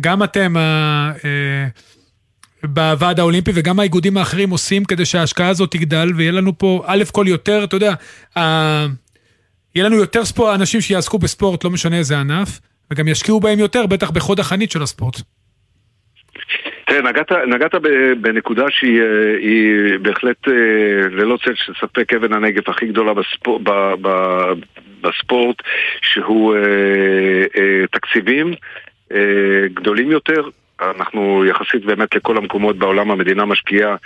גם אתם, אה, בוועד האולימפי וגם האיגודים האחרים עושים כדי שההשקעה הזאת תגדל ויהיה לנו פה א' כל יותר, אתה יודע, ה- יהיה לנו יותר ספורט, אנשים שיעסקו בספורט, לא משנה איזה ענף, וגם ישקיעו בהם יותר, בטח בחוד החנית של הספורט. תראה, נגעת, נגעת בנקודה שהיא אה, היא בהחלט אה, ללא צל של ספק אבן הנגף הכי גדולה בספור, ב, ב, בספורט, שהוא אה, אה, תקציבים אה, גדולים יותר. אנחנו יחסית באמת לכל המקומות בעולם המדינה משקיעה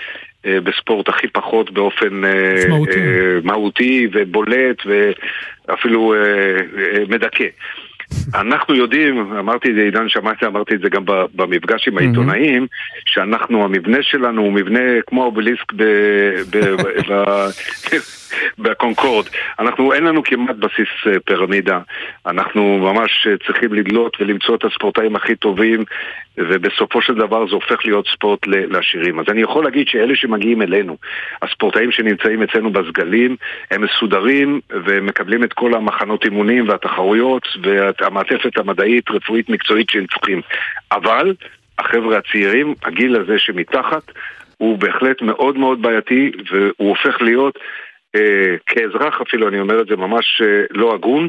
אה, בספורט הכי פחות באופן אה. אה, מהותי ובולט ואפילו מדכא. אנחנו יודעים, אמרתי את זה, עידן, שמעתי, אמרתי את זה גם במפגש עם העיתונאים, שאנחנו, המבנה שלנו הוא מבנה כמו האובליסק (laughs) בקונקורד. אנחנו, אין לנו כמעט בסיס אה, פירמידה. אנחנו ממש אה, צריכים לדלות ולמצוא את הספורטאים הכי טובים, ובסופו של דבר זה הופך להיות ספורט לעשירים. אז אני יכול להגיד שאלה שמגיעים אלינו, הספורטאים שנמצאים אצלנו בסגלים, הם מסודרים ומקבלים את כל המחנות אימונים והתחרויות והמעטפת המדעית, רפואית, מקצועית שהם צריכים. אבל החבר'ה הצעירים, הגיל הזה שמתחת, הוא בהחלט מאוד מאוד בעייתי והוא הופך להיות כאזרח אפילו, אני אומר את זה ממש אה, לא הגון,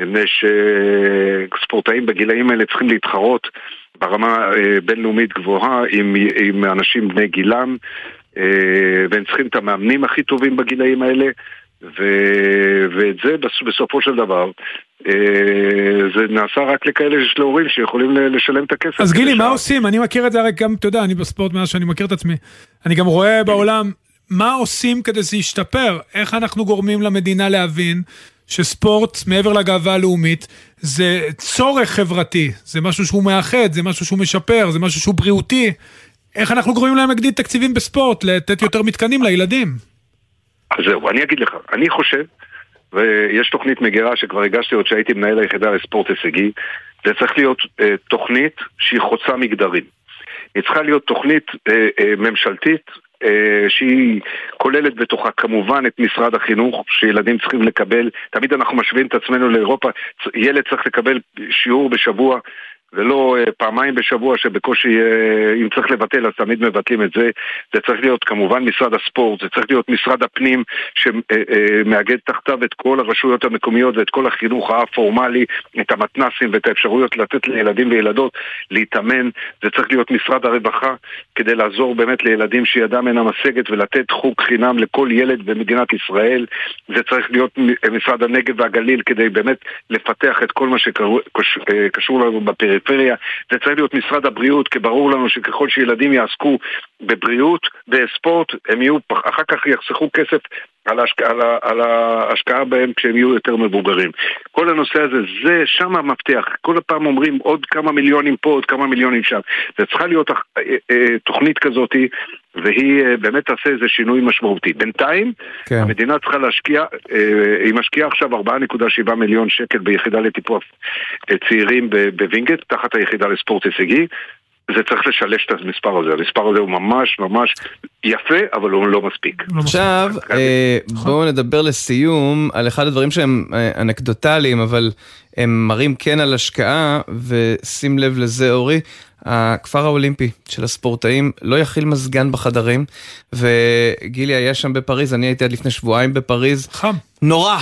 מפני שספורטאים בגילאים האלה צריכים להתחרות ברמה אה, בינלאומית גבוהה עם, עם אנשים בני גילם, והם צריכים את המאמנים הכי טובים בגילאים האלה. ו... ואת זה בסופו של דבר, זה נעשה רק לכאלה שיש להורים שיכולים לשלם את הכסף. אז גילי, מה עושים? אני מכיר את זה הרי גם, אתה יודע, אני בספורט מאז שאני מכיר את עצמי. אני גם רואה בעולם מה עושים כדי שזה ישתפר? איך אנחנו גורמים למדינה להבין שספורט, מעבר לגאווה הלאומית, זה צורך חברתי, זה משהו שהוא מאחד, זה משהו שהוא משפר, זה משהו שהוא בריאותי. איך אנחנו גורמים להם להגדיל תקציבים בספורט, לתת יותר מתקנים לילדים? אז זהו, אני אגיד לך, אני חושב, ויש תוכנית מגירה שכבר הגשתי עוד שהייתי מנהל היחידה לספורט הישגי, זה צריך להיות אה, תוכנית שהיא חוצה מגדרים. היא צריכה להיות תוכנית אה, אה, ממשלתית שהיא כוללת בתוכה כמובן את משרד החינוך, שילדים צריכים לקבל, תמיד אנחנו משווים את עצמנו לאירופה, ילד צריך לקבל שיעור בשבוע ולא אה, פעמיים בשבוע שבקושי, אה, אם צריך לבטל אז תמיד מבטלים את זה. זה צריך להיות כמובן משרד הספורט, זה צריך להיות משרד הפנים שמאגד תחתיו את כל הרשויות המקומיות ואת כל החינוך הפורמלי, את המתנסים ואת האפשרויות לתת לילדים וילדות להתאמן. זה צריך להיות משרד הרווחה כדי לעזור באמת לילדים שידם אינה משגת ולתת חוג חינם לכל ילד במדינת ישראל. זה צריך להיות משרד הנגב והגליל כדי באמת לפתח את כל מה שקשור לנו בפריפריה. בפריפריה, זה צריך להיות משרד הבריאות, כי ברור לנו שככל שילדים יעסקו בבריאות, בספורט, הם יהיו, אחר כך יחסכו כסף על, ההשקעה, על, על ההשקעה בהם כשהם יהיו יותר מבוגרים. כל הנושא הזה, זה שם המפתח. כל הפעם אומרים עוד כמה מיליונים פה, עוד כמה מיליונים שם. זה צריכה להיות אה, אה, תוכנית כזאת, והיא אה, באמת תעשה איזה שינוי משמעותי. בינתיים, כן. המדינה צריכה להשקיע, היא משקיעה עכשיו 4.7 מיליון שקל ביחידה לטיפוח צעירים בווינגייט, תחת היחידה לספורט הישגי. זה צריך לשלש את המספר הזה, המספר הזה הוא ממש ממש יפה, אבל הוא לא מספיק. לא עכשיו, אה, בואו נדבר לסיום על אחד הדברים שהם אה, אנקדוטליים, אבל הם מראים כן על השקעה, ושים לב לזה אורי, הכפר האולימפי של הספורטאים לא יכיל מזגן בחדרים, וגילי היה שם בפריז, אני הייתי עד לפני שבועיים בפריז. חם. נורא.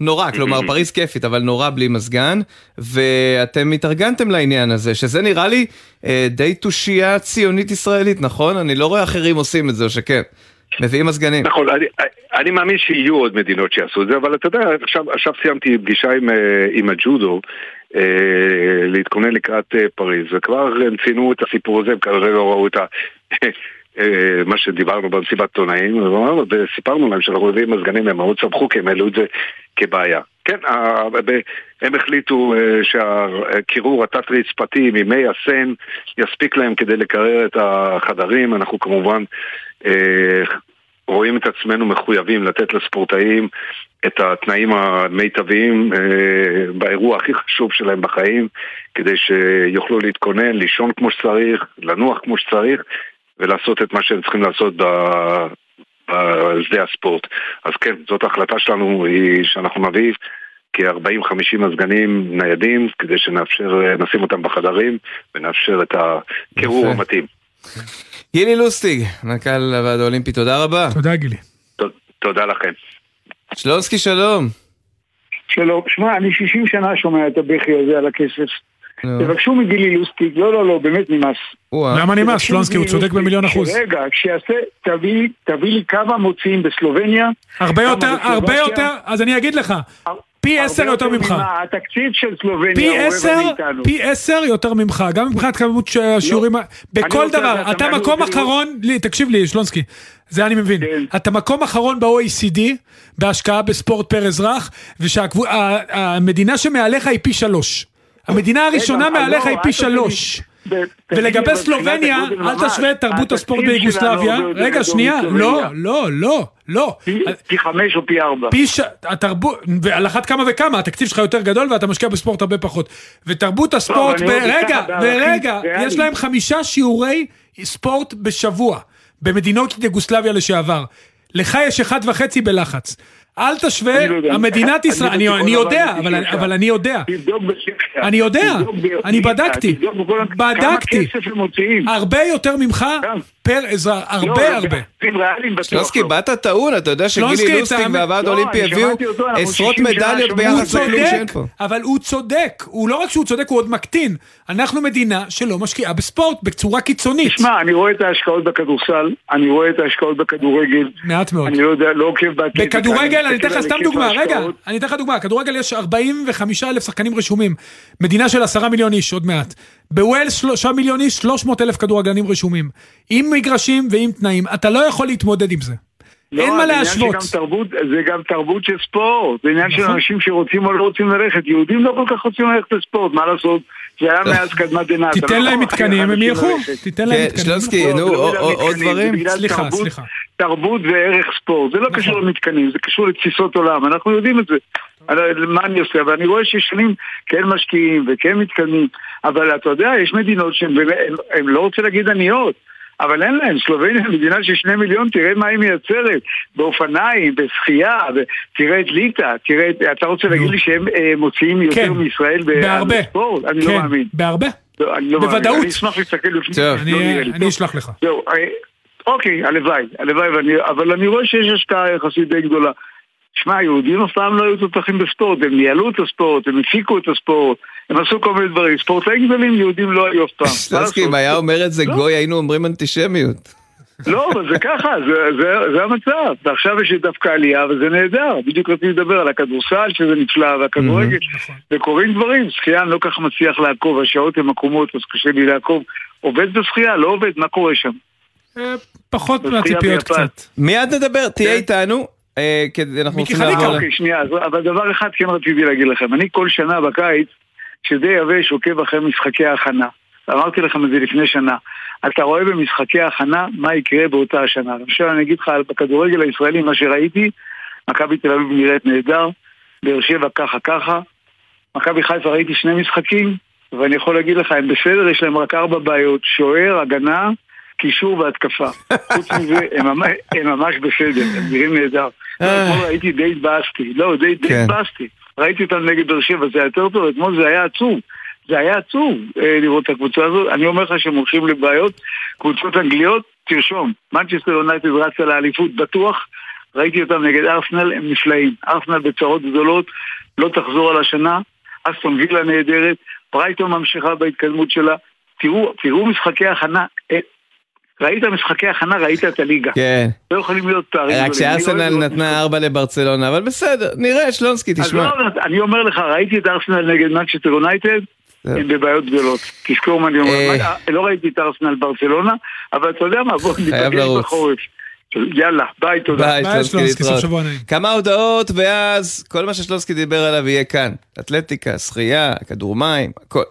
נורא, כלומר פריז כיפית, אבל נורא בלי מזגן, ואתם התארגנתם לעניין הזה, שזה נראה לי אה, די תושייה ציונית ישראלית, נכון? אני לא רואה אחרים עושים את זה, או שכן. מביאים מזגנים. נכון, אני, אני מאמין שיהיו עוד מדינות שיעשו את זה, אבל אתה יודע, עכשיו, עכשיו סיימתי פגישה עם, אה, עם הג'ודו, אה, להתכונן לקראת אה, פריז, וכבר הם ציינו את הסיפור הזה, הם כנראה לא ראו את ה... (laughs) אה, מה שדיברנו במסיבת עיתונאים, וסיפרנו להם שאנחנו מביאים מזגנים, הם מאוד שמחו כי הם העלו את זה כבעיה. כן, הם החליטו אה, שהקירור התת-רצפתי ממי הסן יספיק להם כדי לקרר את החדרים, אנחנו כמובן אה, רואים את עצמנו מחויבים לתת לספורטאים את התנאים המיטביים באירוע הכי חשוב שלהם בחיים כדי שיוכלו להתכונן, לישון כמו שצריך, לנוח כמו שצריך ולעשות את מה שהם צריכים לעשות בשדה הספורט. אז כן, זאת ההחלטה שלנו, היא שאנחנו נביא כ-40-50 מזגנים ניידים, כדי שנאפשר, נשים אותם בחדרים ונאפשר את הקירור המתאים. גילי לוסטיג, מנכ"ל הוועד האולימפי, תודה רבה. תודה גילי. תודה לכם. שלונסקי, שלום. שלום. שמע, אני 60 שנה שומע את הבכי הזה על הכסף. תבקשו מגילי לוסטיג, לא, לא, לא, באמת נמאס. למה נמאס? שלונסקי, הוא צודק במיליון אחוז. רגע, כשיעשה, תביא לי כמה מוציאים בסלובניה. הרבה יותר, הרבה יותר, אז אני אגיד לך. פי עשר יותר ממך. התקציב של סלובניה הוא רבע מאיתנו. פי עשר יותר ממך, גם מבחינת כמות ש- השיעורים, בכל רוצה דבר, אתה מקום אחרון, לי, תקשיב לי, שלונסקי, זה אני מבין, כן. אתה מקום אחרון ב-OECD, בהשקעה בספורט פר אזרח, והמדינה שמעליך היא פי שלוש. המדינה הראשונה רגע, מעליך לא, היא פי שלוש. ולגבי סלובניה, אל תשווה את תרבות הספורט ביוגוסלביה. רגע, שנייה. לא, לא, לא, לא. פי- חמש או פי ארבע. פי ש... התרבות, ועל אחת כמה וכמה, התקציב שלך יותר גדול ואתה משקיע בספורט הרבה פחות. ותרבות הספורט, ורגע, ריאליים. יש להם חמישה שיעורי ספורט בשבוע, במדינות יוגוסלביה לשעבר. לך יש אחד וחצי בלחץ. אל תשווה, לא. המדינת ישראל, אני, יודע, אבל, אני יודע. תבדוק בשקע. אני יודע, אני בדקתי. בדקתי. הרבה יותר ממך גם. פר אזרח, הרבה לא, הרבה. שלונסקי, לא. באת טעון, אתה יודע שגילי לוסטיג אתה- והוועד לא, האולימפי הביאו עשרות 60 שנה מדליות ביחס לכלום שאין פה. אבל הוא צודק, הוא לא רק שהוא צודק, הוא עוד מקטין. אנחנו מדינה שלא משקיעה בספורט בצורה קיצונית. שמע, אני רואה את ההשקעות בכדורסל, אני רואה את ההשקעות בכדורגל. מעט מאוד. אני לא יודע, לא עוקב באתלטיקה. בכדורגל, אני אתן לך סתם דוגמה, רגע. אני אתן לך דוגמה, בכדורגל יש 45 אלף שחקנים רשומים, מדינה של 10 מיליון איש, עוד מעט. בווילס 3 מיליון איש, 300 אלף כדורגלנים רשומים. עם מגרשים ועם תנאים, אתה לא יכול להתמודד עם זה. לא, אין מה להשוות. תרבות, זה גם תרבות של ספורט, זה עניין של נכון. אנשים שרוצים או לא רוצים ללכת, יהודים לא כל כך רוצים ללכת לספורט, מה לעשות? זה היה מאז (laughs) קדמת דנא. אתה תיתן לא להם מתקנים, הם ילכו. תיתן להם מתקנים. שלונסקי, לא, נו, לא עוד מתקנים, דברים? סליחה, סליחה. תרבות וערך ספורט, זה לא קשור למתקנים, זה קשור לתפיסות עולם, אנחנו יודעים את זה. מה אני עושה? אבל אני רואה ששנים כן משקיעים וכן מתקדמים, אבל אתה יודע, יש מדינות שהן לא רוצה להגיד עניות. אבל אין להם, סלובניה מדינה של שני מיליון, תראה מה היא מייצרת, באופניים, בשחייה, תראה את ליטא, תראה את, אתה רוצה להגיד לי שהם אה, מוציאים יותר כן, מישראל. בספורט? אני כן, לא מאמין. בהרבה. לא, אני לא מאמין. בוודאות. אני אשמח להסתכל לפני. אני לא. אני. אשלח לך. זהו, אה, אוקיי, הלוואי, הלוואי, ואני, אבל אני רואה שיש השקעה יחסית די גדולה. שמע, יהודים אף פעם לא היו תותחים בספורט, הם ניהלו את הספורט, הם הפיקו את הספורט, הם עשו כל מיני דברים. ספורטאים גדולים יהודים לא היו אף פעם. לעשות? אם היה אומר את זה לא. גוי, היינו אומרים אנטישמיות. לא, אבל זה ככה, זה, זה, זה המצב. ועכשיו יש דווקא עלייה, וזה נהדר. בדיוק רציתי לדבר על הכדורסל, שזה נפלא, והכדורגל, נכון. וקורים דברים. שחייה אני לא כל כך מצליח לעקוב, השעות הן עקומות, אז קשה לי לעקוב. עובד בשחייה, לא עובד, מה קורה שם? אה, פחות מהציפיות. קצת. מיד נדבר, תהיה כן. איתנו. אה, כדי- אנחנו רוצים. לעבור... אוקיי, שנייה, אבל דבר אחד כן רציתי להגיד לכם. אני כל שנה בקיץ, שדי יבש, עוקב אחרי משחקי ההכנה. אמרתי לכם את זה לפני שנה. אתה רואה במשחקי ההכנה מה יקרה באותה השנה. למשל, אני אגיד לך, על- בכדורגל הישראלי, מה שראיתי, מכבי תל אביב נראית נהדר, באר שבע ככה ככה, מכבי חיפה ראיתי שני משחקים, ואני יכול להגיד לך, הם בסדר, יש להם רק ארבע בעיות, שוער, הגנה, קישור והתקפה. (laughs) חוץ מזה, הם ממש, הם ממש בסדר, הם נראים נהדר. אתמול ראיתי די התבאסתי, לא, די כן. התבאסתי. ראיתי אותם נגד באר שבע, זה היה יותר טוב, אתמול זה היה עצוב. זה היה עצוב אה, לראות את הקבוצה הזאת. אני אומר לך שהם הולכים לבעיות. קבוצות אנגליות, תרשום. מנצ'סטר יונייטד רצה לאליפות בטוח. ראיתי אותם נגד ארסנל, הם נפלאים. ארסנל בצרות גדולות, לא תחזור על השנה. אסטון וילה נהדרת, ברייטון ממשיכה בהתקדמות שלה. תראו, תראו משחקי הכנה. ראית משחקי הכנה, ראית את הליגה. כן. לא יכולים להיות פערים. רק אוהב שארסנל נתנה ארבע לברצלונה, אבל בסדר, נראה, שלונסקי, תשמע. לא, אני אומר לך, ראיתי את ארסנל נגד מנצ'סטר יונייטד. הם בבעיות גדולות. תזכור מה אני אומר. אה. לא ראיתי את ארסנל ברצלונה, אבל אתה יודע מה, בוא ניפגש. בחורף. יאללה, ביי, תודה. ביי, שלונסקי, סוף. שבוע נעים. כמה הודעות, ואז כל מה ששלונסקי דיבר עליו יהיה כאן. אתלטיקה, שחייה, כדור מים, הכל.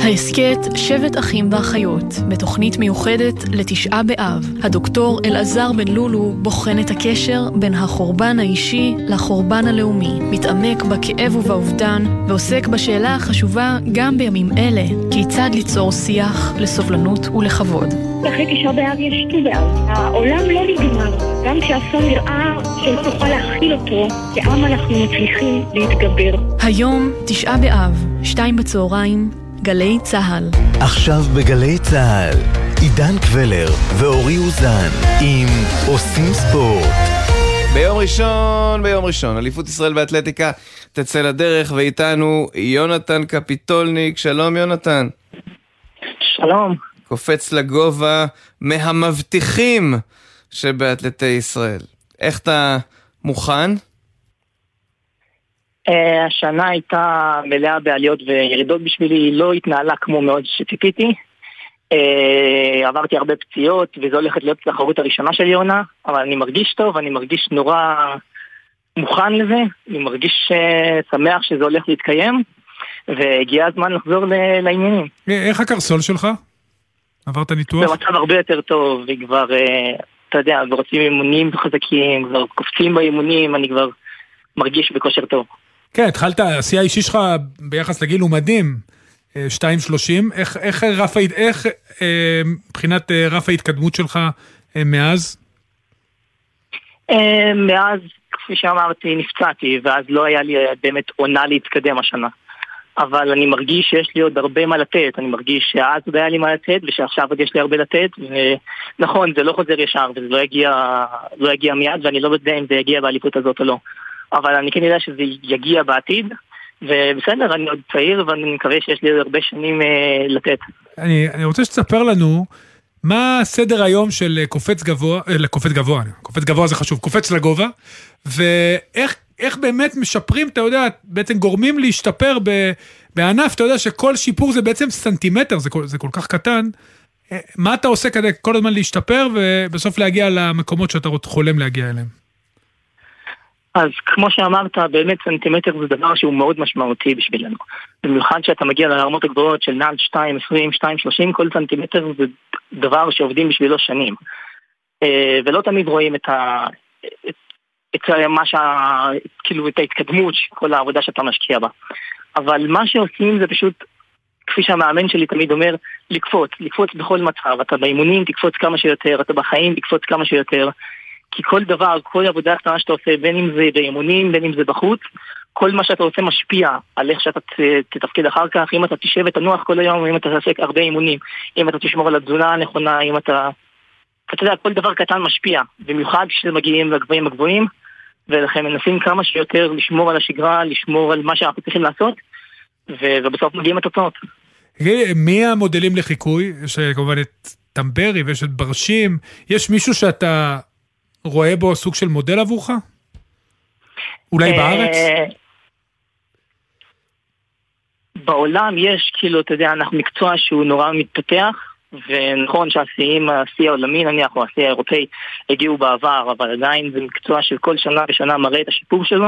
ההסכת שבט אחים ואחיות, בתוכנית מיוחדת לתשעה באב. הדוקטור אלעזר בן לולו בוחן את הקשר בין החורבן האישי לחורבן הלאומי, מתעמק בכאב ובאובדן, ועוסק בשאלה החשובה גם בימים אלה, כיצד ליצור שיח לסובלנות ולכבוד. אחרי תשעה באב יש ט"ו באב. העולם לא נגמר. גם כשאסון נראה שלא נוכל להכיל אותו, כעם אנחנו מצליחים להתגבר. היום, תשעה באב, שתיים בצהריים, גלי צה"ל. עכשיו בגלי צה"ל, עידן קבלר ואורי אוזן עם עושים ספורט. ביום ראשון, ביום ראשון, אליפות ישראל באתלטיקה תצא לדרך, ואיתנו יונתן קפיטולניק. שלום יונתן. שלום. קופץ לגובה מהמבטיחים שבאתלטי ישראל. איך אתה מוכן? Uh, השנה הייתה מלאה בעליות וירידות בשבילי, היא לא התנהלה כמו מאוד שציפיתי. Uh, עברתי הרבה פציעות, וזו הולכת להיות התחרות הראשונה של יונה, אבל אני מרגיש טוב, אני מרגיש נורא מוכן לזה, אני מרגיש uh, שמח שזה הולך להתקיים, והגיע הזמן לחזור לעניינים. איך הקרסול שלך? עברת ניתוח? במצב הרבה יותר טוב, וכבר, uh, אתה יודע, כבר עושים אימונים חזקים, כבר קופצים באימונים, אני כבר מרגיש בכושר טוב. כן, התחלת, השיא האישי שלך ביחס לגיל הוא מדהים. 2.30, איך, איך, רף, איך אה, מבחינת אה, רף ההתקדמות שלך אה, מאז? מאז, כפי שאמרתי, נפצעתי, ואז לא היה לי באמת עונה להתקדם השנה. אבל אני מרגיש שיש לי עוד הרבה מה לתת, אני מרגיש שאז עוד היה לי מה לתת, ושעכשיו עוד יש לי הרבה לתת, ונכון, זה לא חוזר ישר, וזה לא יגיע, לא יגיע מיד, ואני לא יודע אם זה יגיע באליפות הזאת או לא. אבל אני כן יודע שזה יגיע בעתיד, ובסדר, אני עוד צעיר ואני מקווה שיש לי עוד הרבה שנים אה, לתת. אני, אני רוצה שתספר לנו מה סדר היום של אה, קופץ גבוה, אה, קופץ גבוה, קופץ גבוה זה חשוב, קופץ לגובה, ואיך איך באמת משפרים, אתה יודע, בעצם גורמים להשתפר ב, בענף, אתה יודע שכל שיפור זה בעצם סנטימטר, זה כל, זה כל כך קטן. אה, מה אתה עושה כדי כל הזמן להשתפר ובסוף להגיע למקומות שאתה חולם להגיע אליהם? אז כמו שאמרת, באמת סנטימטר זה דבר שהוא מאוד משמעותי בשבילנו. במיוחד כשאתה מגיע לרמות הגבוהות של נעל 2, 20, 2, 30, כל סנטימטר זה דבר שעובדים בשבילו שנים. אה, ולא תמיד רואים את ה... את, את מה שה... כאילו את ההתקדמות, כל העבודה שאתה משקיע בה. אבל מה שעושים זה פשוט, כפי שהמאמן שלי תמיד אומר, לקפוץ, לקפוץ בכל מצב. אתה באימונים תקפוץ כמה שיותר, אתה בחיים תקפוץ כמה שיותר. כי כל דבר, כל עבודה קטנה שאתה עושה, בין אם זה באימונים, בין אם זה בחוץ, כל מה שאתה עושה משפיע על איך שאתה תתפקד אחר כך, אם אתה תשב ותנוח כל היום, אם אתה תעשה הרבה אימונים, אם אתה תשמור על התזונה הנכונה, אם אתה... אתה יודע, כל דבר קטן משפיע, במיוחד כשמגיעים לגבהים הגבוהים, ולכן מנסים כמה שיותר לשמור על השגרה, לשמור על מה שאנחנו צריכים לעשות, ובסוף מגיעים התוצאות. מי המודלים לחיקוי? יש כמובן את טמברי ויש את ברשים, יש מישהו שאתה רואה בו סוג של מודל עבורך? אולי אה, בארץ? בעולם יש, כאילו, אתה יודע, אנחנו מקצוע שהוא נורא מתפתח, ונכון שהשיאים, השיא העולמי נניח, או השיא האירופאי, הגיעו בעבר, אבל עדיין זה מקצוע שכל שנה ושנה מראה את השיפור שלו.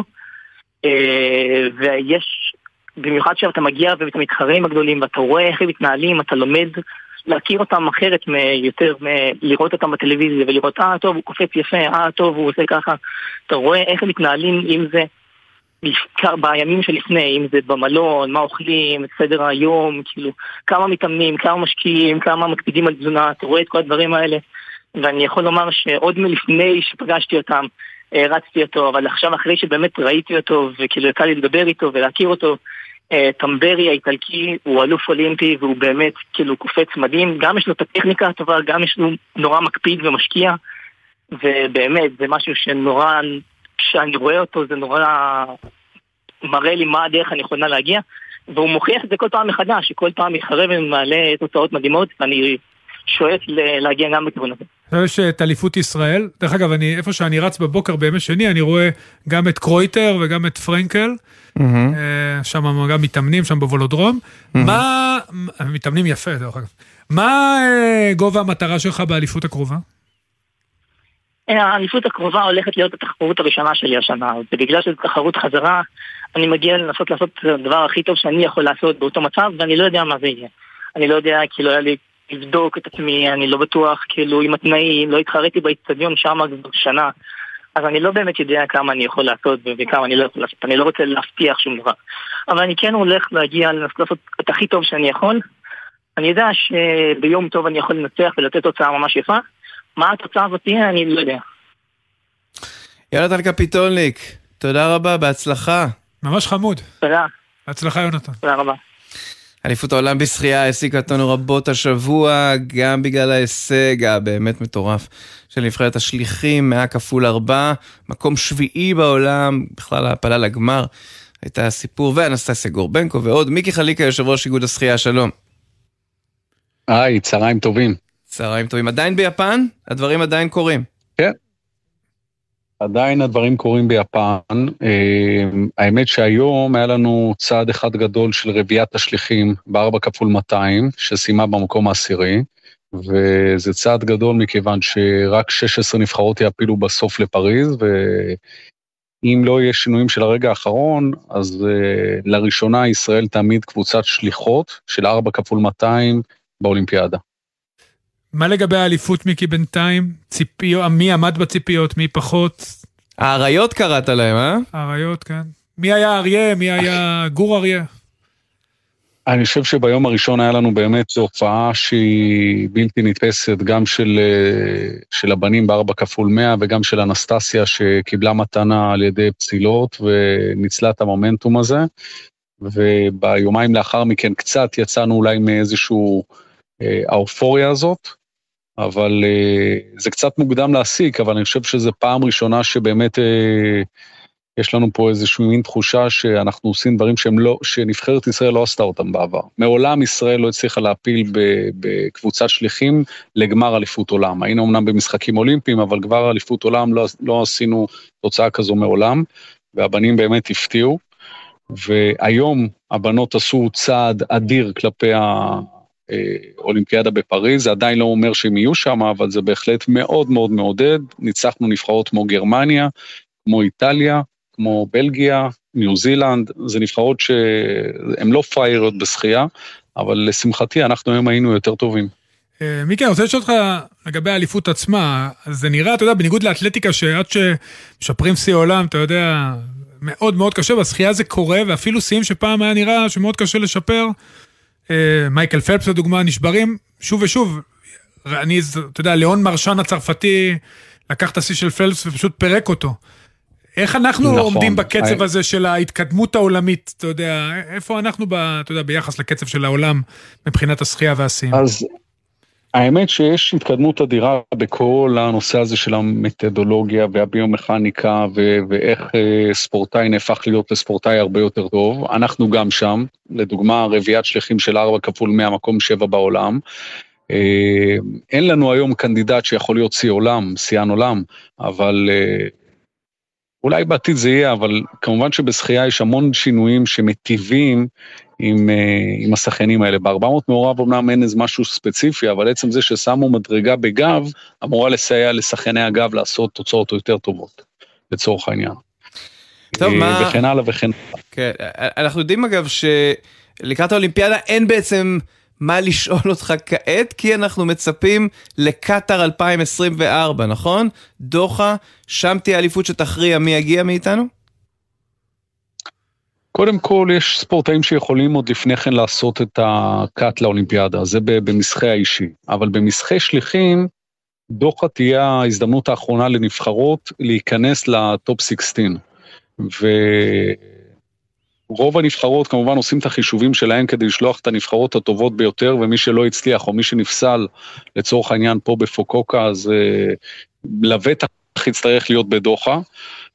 אה, ויש, במיוחד כשאתה מגיע ואתה מתחרה עם הגדולים, ואתה רואה איך הם מתנהלים, אתה לומד להכיר אותם אחרת יותר, לראות אותם בטלוויזיה ולראות, אה, טוב, הוא קופץ יפה, אה, טוב, הוא עושה ככה. אתה רואה איך הם מתנהלים, אם זה בימים שלפני, אם זה במלון, מה אוכלים, את סדר היום, כאילו, כמה מתאמנים, כמה משקיעים, כמה מקפידים על תזונה, אתה רואה את כל הדברים האלה. ואני יכול לומר שעוד מלפני שפגשתי אותם, הרצתי אותו, אבל עכשיו אחרי שבאמת ראיתי אותו, וכאילו קל לי לדבר איתו ולהכיר אותו, אה, טמברי האיטלקי הוא אלוף אולימפי והוא באמת כאילו קופץ מדהים, גם יש לו את הטכניקה הטובה, גם יש לו נורא מקפיד ומשקיע. ובאמת זה משהו שנורא, כשאני רואה אותו זה נורא מראה לי מה הדרך הנכונה להגיע. והוא מוכיח את זה כל פעם מחדש, שכל פעם מתחרה ומעלה תוצאות מדהימות ואני שואף להגיע גם בכיוון הזה. יש את אליפות ישראל, דרך אגב, אני, איפה שאני רץ בבוקר בימי שני, אני רואה גם את קרויטר וגם את פרנקל, mm-hmm. שם גם מתאמנים, שם בוולודרום. Mm-hmm. מה, מתאמנים יפה, דרך אגב. מה אה, גובה המטרה שלך באליפות הקרובה? אה, האליפות הקרובה הולכת להיות התחרות הראשונה שלי השנה, ובגלל שזו תחרות חזרה, אני מגיע לנסות לעשות את הדבר הכי טוב שאני יכול לעשות באותו מצב, ואני לא יודע מה זה יהיה. אני לא יודע, כי לא היה לי לבדוק את עצמי, אני לא בטוח, כאילו, עם התנאים, לא התחרתי באיצטדיון שם כבר שנה. אז אני לא באמת יודע כמה אני יכול לעשות וכמה אני לא יכול לעשות, אני לא רוצה להבטיח שום דבר. אבל אני כן הולך להגיע, לנסות לעשות את הכי טוב שאני יכול. אני יודע שביום טוב אני יכול לנצח ולתת תוצאה ממש יפה. מה התוצאה הזאת תהיה, אני לא יודע. יונתן קפיטולניק, תודה רבה, בהצלחה. ממש חמוד. תודה. בהצלחה, יונתן. תודה רבה. אליפות העולם בשחייה העסיקה אותנו רבות השבוע, גם בגלל ההישג הבאמת מטורף של נבחרת השליחים, 100 כפול 4, מקום שביעי בעולם, בכלל העפלה לגמר, הייתה סיפור, ואנסטסיה גורבנקו ועוד. מיקי חליקה, יושב ראש איגוד השחייה, שלום. היי, צהריים טובים. צהריים טובים. עדיין ביפן? הדברים עדיין קורים. כן. עדיין הדברים קורים ביפן. אה, האמת שהיום היה לנו צעד אחד גדול של רביעיית השליחים בארבע כפול 200, שסיימה במקום העשירי, וזה צעד גדול מכיוון שרק 16 נבחרות יעפילו בסוף לפריז, ואם לא יהיה שינויים של הרגע האחרון, אז uh, לראשונה ישראל תעמיד קבוצת שליחות של ארבע כפול 200 באולימפיאדה. מה לגבי האליפות, מיקי, בינתיים? ציפיות, מי עמד בציפיות, מי פחות? האריות קראת להם, אה? האריות, כן. מי היה אריה? מי היה גור אריה? אני חושב שביום הראשון היה לנו באמת הופעה שהיא בלתי נתפסת, גם של, של הבנים בארבע כפול מאה וגם של אנסטסיה שקיבלה מתנה על ידי פסילות וניצלה את המומנטום הזה. וביומיים לאחר מכן קצת יצאנו אולי מאיזשהו אה, האופוריה הזאת, אבל uh, זה קצת מוקדם להסיק, אבל אני חושב שזו פעם ראשונה שבאמת uh, יש לנו פה איזושהי מין תחושה שאנחנו עושים דברים שהם לא, שנבחרת ישראל לא עשתה אותם בעבר. מעולם ישראל לא הצליחה להפיל בקבוצת שליחים לגמר אליפות עולם. היינו אמנם במשחקים אולימפיים, אבל כבר אליפות עולם לא, לא עשינו תוצאה כזו מעולם, והבנים באמת הפתיעו. והיום הבנות עשו צעד אדיר כלפי. אולימפיאדה בפריז, זה עדיין לא אומר שהם יהיו שם, אבל זה בהחלט מאוד מאוד מעודד. ניצחנו נבחרות כמו גרמניה, כמו איטליה, כמו בלגיה, ניו זילנד, זה נבחרות שהן לא פריירות בשחייה, אבל לשמחתי אנחנו היום היינו יותר טובים. אה, מיקי, אני רוצה לשאול אותך לגבי האליפות עצמה, זה נראה, אתה יודע, בניגוד לאתלטיקה, שעד שמשפרים שיא עולם, אתה יודע, מאוד מאוד קשה, בשחייה זה קורה, ואפילו שיאים שפעם היה נראה שמאוד קשה לשפר, מייקל פלפס לדוגמה, נשברים שוב ושוב. אני, אתה יודע, ליאון מרשן הצרפתי לקח את השיא של פלפס ופשוט פירק אותו. איך אנחנו נכון, עומדים בקצב I... הזה של ההתקדמות העולמית, אתה יודע, איפה אנחנו, ב, אתה יודע, ביחס לקצב של העולם מבחינת השחייה והשיאים? אז האמת שיש התקדמות אדירה בכל הנושא הזה של המתודולוגיה והביומכניקה ו- ואיך אה, ספורטאי נהפך להיות לספורטאי הרבה יותר טוב. אנחנו גם שם, לדוגמה רביעיית שליחים של ארבע כפול 100, מקום שבע בעולם. אה, אין לנו היום קנדידט שיכול להיות שיא עולם, שיאן עולם, אבל אה, אולי בעתיד זה יהיה, אבל כמובן שבשחייה יש המון שינויים שמטיבים עם, אה, עם השחיינים האלה. ב-400 מעורב אמנם אין איזה משהו ספציפי, אבל עצם זה ששמו מדרגה בגב, אמורה לסייע לשחייני הגב לעשות תוצאות יותר טובות, לצורך העניין. טוב, אה, מה... וכן הלאה וכן הלאה. כן, אנחנו יודעים אגב שלקראת האולימפיאדה אין בעצם מה לשאול (laughs) אותך כעת, כי אנחנו מצפים לקטאר 2024, נכון? דוחה, שם תהיה אליפות שתכריע מי יגיע מאיתנו? קודם כל, יש ספורטאים שיכולים עוד לפני כן לעשות את הקאט לאולימפיאדה, זה במסחי האישי. אבל במסחי שליחים, דוחה תהיה ההזדמנות האחרונה לנבחרות להיכנס לטופ 16. ורוב הנבחרות כמובן עושים את החישובים שלהם כדי לשלוח את הנבחרות הטובות ביותר, ומי שלא הצליח או מי שנפסל לצורך העניין פה בפוקוקה, אז uh, לבטח יצטרך להיות בדוחה,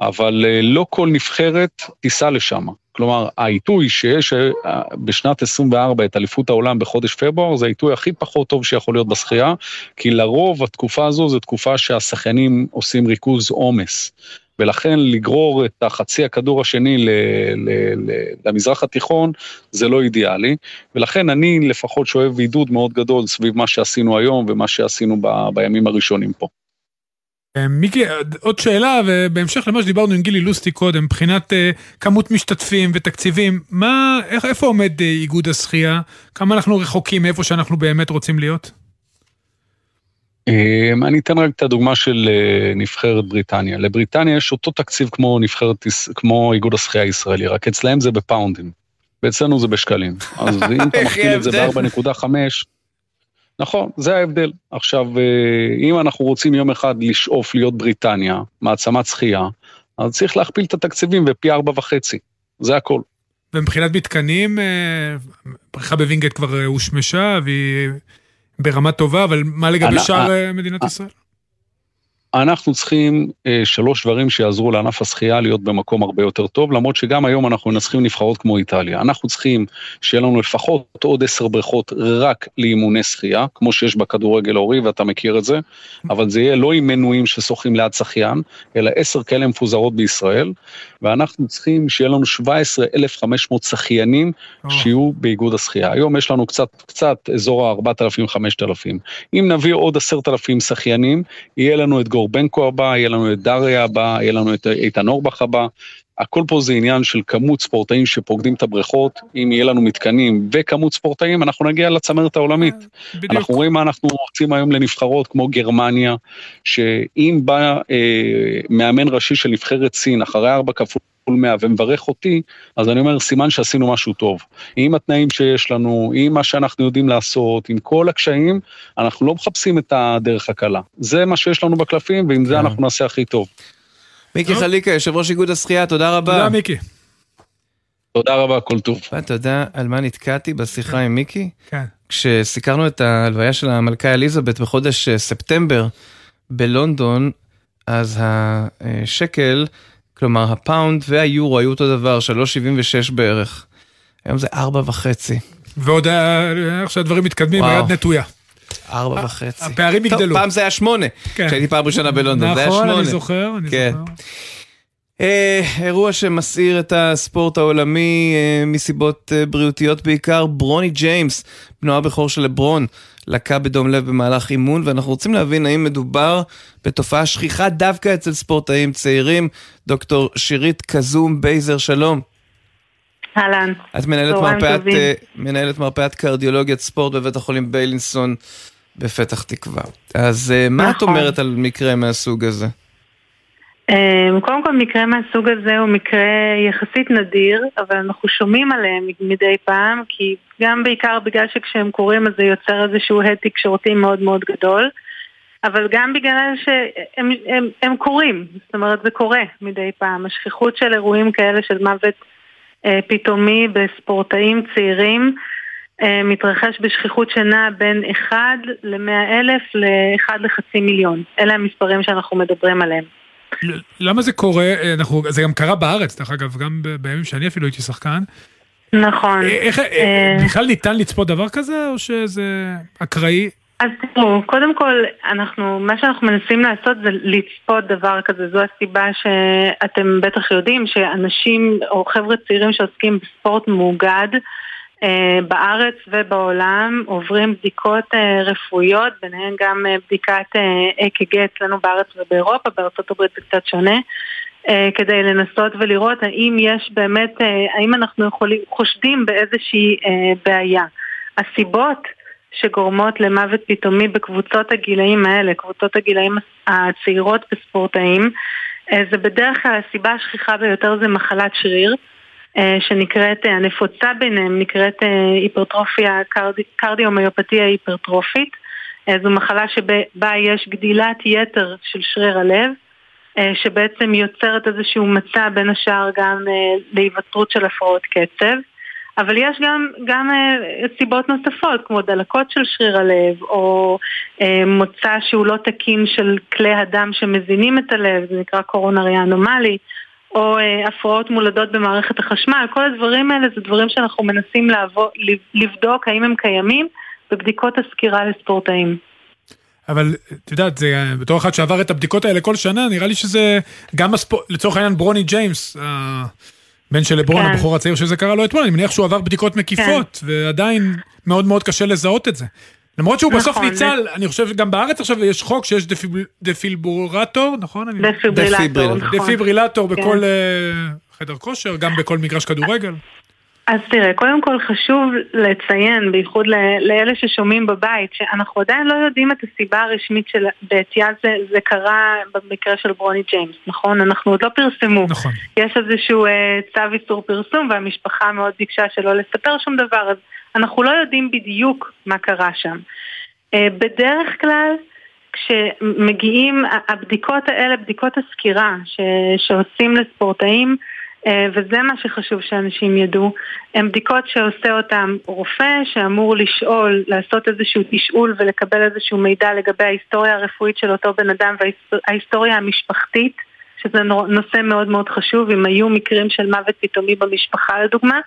אבל uh, לא כל נבחרת תיסע לשם. כלומר, העיתוי שיש אה, בשנת 24 את אליפות העולם בחודש פברואר, זה העיתוי הכי פחות טוב שיכול להיות בשחייה, כי לרוב התקופה הזו זו תקופה שהשחיינים עושים ריכוז עומס. ולכן לגרור את החצי הכדור השני ל, ל, ל, למזרח התיכון זה לא אידיאלי, ולכן אני לפחות שואב עידוד מאוד גדול סביב מה שעשינו היום ומה שעשינו ב, בימים הראשונים פה. אה, מיקי, עוד שאלה, ובהמשך למה שדיברנו עם גילי לוסטי קודם, מבחינת uh, כמות משתתפים ותקציבים, מה, איך, איפה עומד איגוד השחייה? כמה אנחנו רחוקים מאיפה שאנחנו באמת רוצים להיות? אני אתן רק את הדוגמה של נבחרת בריטניה. לבריטניה יש אותו תקציב כמו נבחרת, כמו איגוד השחייה הישראלי, רק אצלהם זה בפאונדים, ואצלנו זה בשקלים. אז אם אתה (laughs) מכפיל את זה ב-4.5, נכון, זה ההבדל. עכשיו, אה, אם אנחנו רוצים יום אחד לשאוף להיות בריטניה, מעצמת שחייה, אז צריך להכפיל את התקציבים בפי ארבע וחצי, זה הכל. ומבחינת מתקנים, אה, בריכה בווינגייט כבר אה, הושמשה והיא ברמה טובה, אבל מה לגבי שאר מדינת ישראל? אנחנו צריכים אה, שלוש דברים שיעזרו לענף השחייה להיות במקום הרבה יותר טוב, למרות שגם היום אנחנו מנצחים נבחרות כמו איטליה. אנחנו צריכים שיהיה לנו לפחות עוד עשר בריכות רק לאימוני שחייה, כמו שיש בכדורגל ההורי, ואתה מכיר את זה, אבל זה יהיה לא עם מנויים ששוחים ליד שחיין, אלא עשר כאלה מפוזרות בישראל, ואנחנו צריכים שיהיה לנו 17,500 שחיינים שיהיו באיגוד השחייה. היום יש לנו קצת, קצת אזור ה-4,000-5,000. אם נביא עוד 10,000 שחיינים, יהיה לנו את גורבנקו הבא, יהיה לנו את דריה הבא, יהיה לנו את איתן אורבך הבא. הכל פה זה עניין של כמות ספורטאים שפוקדים את הבריכות, אם יהיה לנו מתקנים וכמות ספורטאים, אנחנו נגיע לצמרת העולמית. בדיוק. אנחנו רואים מה אנחנו רוצים היום לנבחרות כמו גרמניה, שאם בא אה, מאמן ראשי של נבחרת סין אחרי ארבע כפול 100 ומברך אותי, אז אני אומר, סימן שעשינו משהו טוב. עם התנאים שיש לנו, עם מה שאנחנו יודעים לעשות, עם כל הקשיים, אנחנו לא מחפשים את הדרך הקלה. זה מה שיש לנו בקלפים, ועם זה אנחנו נעשה הכי טוב. מיקי חליקה, יושב ראש איגוד השחייה, תודה רבה. תודה, מיקי. תודה רבה, כל טוב. אתה יודע על מה נתקעתי בשיחה עם מיקי? כן. כשסיקרנו את ההלוויה של המלכה אליזבת בחודש אה, ספטמבר בלונדון, אז השקל, כלומר הפאונד והיורו היו אותו דבר, 3.76 בערך. היום זה ארבע וחצי. ועוד אה, איך שהדברים מתקדמים. היד נטויה. ארבע וחצי. הפערים טוב, יגדלו. פעם זה היה שמונה, כן. כשהייתי פעם ראשונה בלונדון, זה היה נכון, שמונה. אני זוכר, אני כן. זוכר. אה, אירוע שמסעיר את הספורט העולמי אה, מסיבות אה, בריאותיות בעיקר, ברוני ג'יימס, בנו הבכור של לברון, לקה בדום לב במהלך אימון, ואנחנו רוצים להבין האם מדובר בתופעה שכיחה דווקא אצל ספורטאים צעירים. דוקטור שירית קזום בייזר, שלום. אהלן. את מנהלת מרפאת. אה, מנהלת מרפאת קרדיולוגיית ספורט בבית החולים ביילינסון בפתח תקווה. אז אה, מה את נכון. אומרת על מקרה מהסוג הזה? אמ, קודם כל מקרה מהסוג הזה הוא מקרה יחסית נדיר, אבל אנחנו שומעים עליהם מדי פעם, כי גם בעיקר בגלל שכשהם קורים אז זה יוצר איזשהו הד תקשורתי מאוד מאוד גדול, אבל גם בגלל שהם הם, הם קורים, זאת אומרת זה קורה מדי פעם. השכיחות של אירועים כאלה של מוות אה, פתאומי בספורטאים צעירים אה, מתרחש בשכיחות שנעה בין 1 ל-100 אלף ל-1 לחצי מיליון. אלה המספרים שאנחנו מדברים עליהם. למה זה קורה? אה, אנחנו, זה גם קרה בארץ, דרך אגב, גם בימים שאני אפילו הייתי שחקן. נכון. אה, איך, אה, בכלל ניתן לצפות דבר כזה, או שזה אקראי? אז תראו, קודם כל, אנחנו, מה שאנחנו מנסים לעשות זה לצפות דבר כזה. זו הסיבה שאתם בטח יודעים שאנשים או חבר'ה צעירים שעוסקים בספורט מאוגד בארץ ובעולם עוברים בדיקות אה, רפואיות, ביניהן גם אה, בדיקת אה, אק"ג אצלנו בארץ ובאירופה, בארצות הברית זה קצת שונה. אה, כדי לנסות ולראות האם יש באמת, אה, האם אנחנו יכולים, חושדים באיזושהי אה, בעיה. הסיבות שגורמות למוות פתאומי בקבוצות הגילאים האלה, קבוצות הגילאים הצעירות בספורטאים, אה, זה בדרך כלל הסיבה השכיחה ביותר זה מחלת שריר, אה, שנקראת, אה, הנפוצה ביניהם נקראת אה, היפרטרופיה, קרדי, קרדיומיופתיה היפרטרופית. אה, זו מחלה שבה יש גדילת יתר של שריר הלב. אה, שבעצם יוצרת איזשהו מצע בין השאר גם אה, להיווצרות של הפרעות קצב. אבל יש גם, גם אה, סיבות נוספות, כמו דלקות של שריר הלב, או אה, מוצא שהוא לא תקין של כלי הדם שמזינים את הלב, זה נקרא קורונרי אנומלי, או אה, הפרעות מולדות במערכת החשמל, כל הדברים האלה זה דברים שאנחנו מנסים לעבור, לבדוק האם הם קיימים בבדיקות הסקירה לספורטאים. אבל את יודעת, זה, בתור אחד שעבר את הבדיקות האלה כל שנה, נראה לי שזה גם הספורט, לצורך העניין ברוני ג'יימס, הבן של לברון, כן. הבחור הצעיר שזה קרה לו אתמול, אני מניח שהוא עבר בדיקות מקיפות, ועדיין מאוד מאוד קשה לזהות את זה. למרות שהוא בסוף נכון, ניצל, אני חושב שגם בארץ עכשיו יש חוק שיש דפיב- דפיברילטור, נכון? אני- דפיברילטור, נכון. דפיברילטור כן. בכל אה, חדר כושר, גם בכל מגרש כדורגל. אז תראה, קודם כל חשוב לציין, בייחוד ל- לאלה ששומעים בבית, שאנחנו עדיין לא יודעים את הסיבה הרשמית של בעטייה זה, זה קרה במקרה של ברוני ג'יימס, נכון? אנחנו עוד לא פרסמו. נכון. יש איזשהו אה, צו איסור פרסום והמשפחה מאוד ביקשה שלא לספר שום דבר, אז אנחנו לא יודעים בדיוק מה קרה שם. אה, בדרך כלל, כשמגיעים, הבדיקות האלה, בדיקות הסקירה ש, שעושים לספורטאים, אה, וזה מה שחשוב שאנשים ידעו. הן בדיקות שעושה אותן רופא שאמור לשאול, לעשות איזשהו תשאול ולקבל איזשהו מידע לגבי ההיסטוריה הרפואית של אותו בן אדם וההיסטוריה המשפחתית, שזה נושא מאוד מאוד חשוב, אם היו מקרים של מוות פתאומי במשפחה לדוגמה.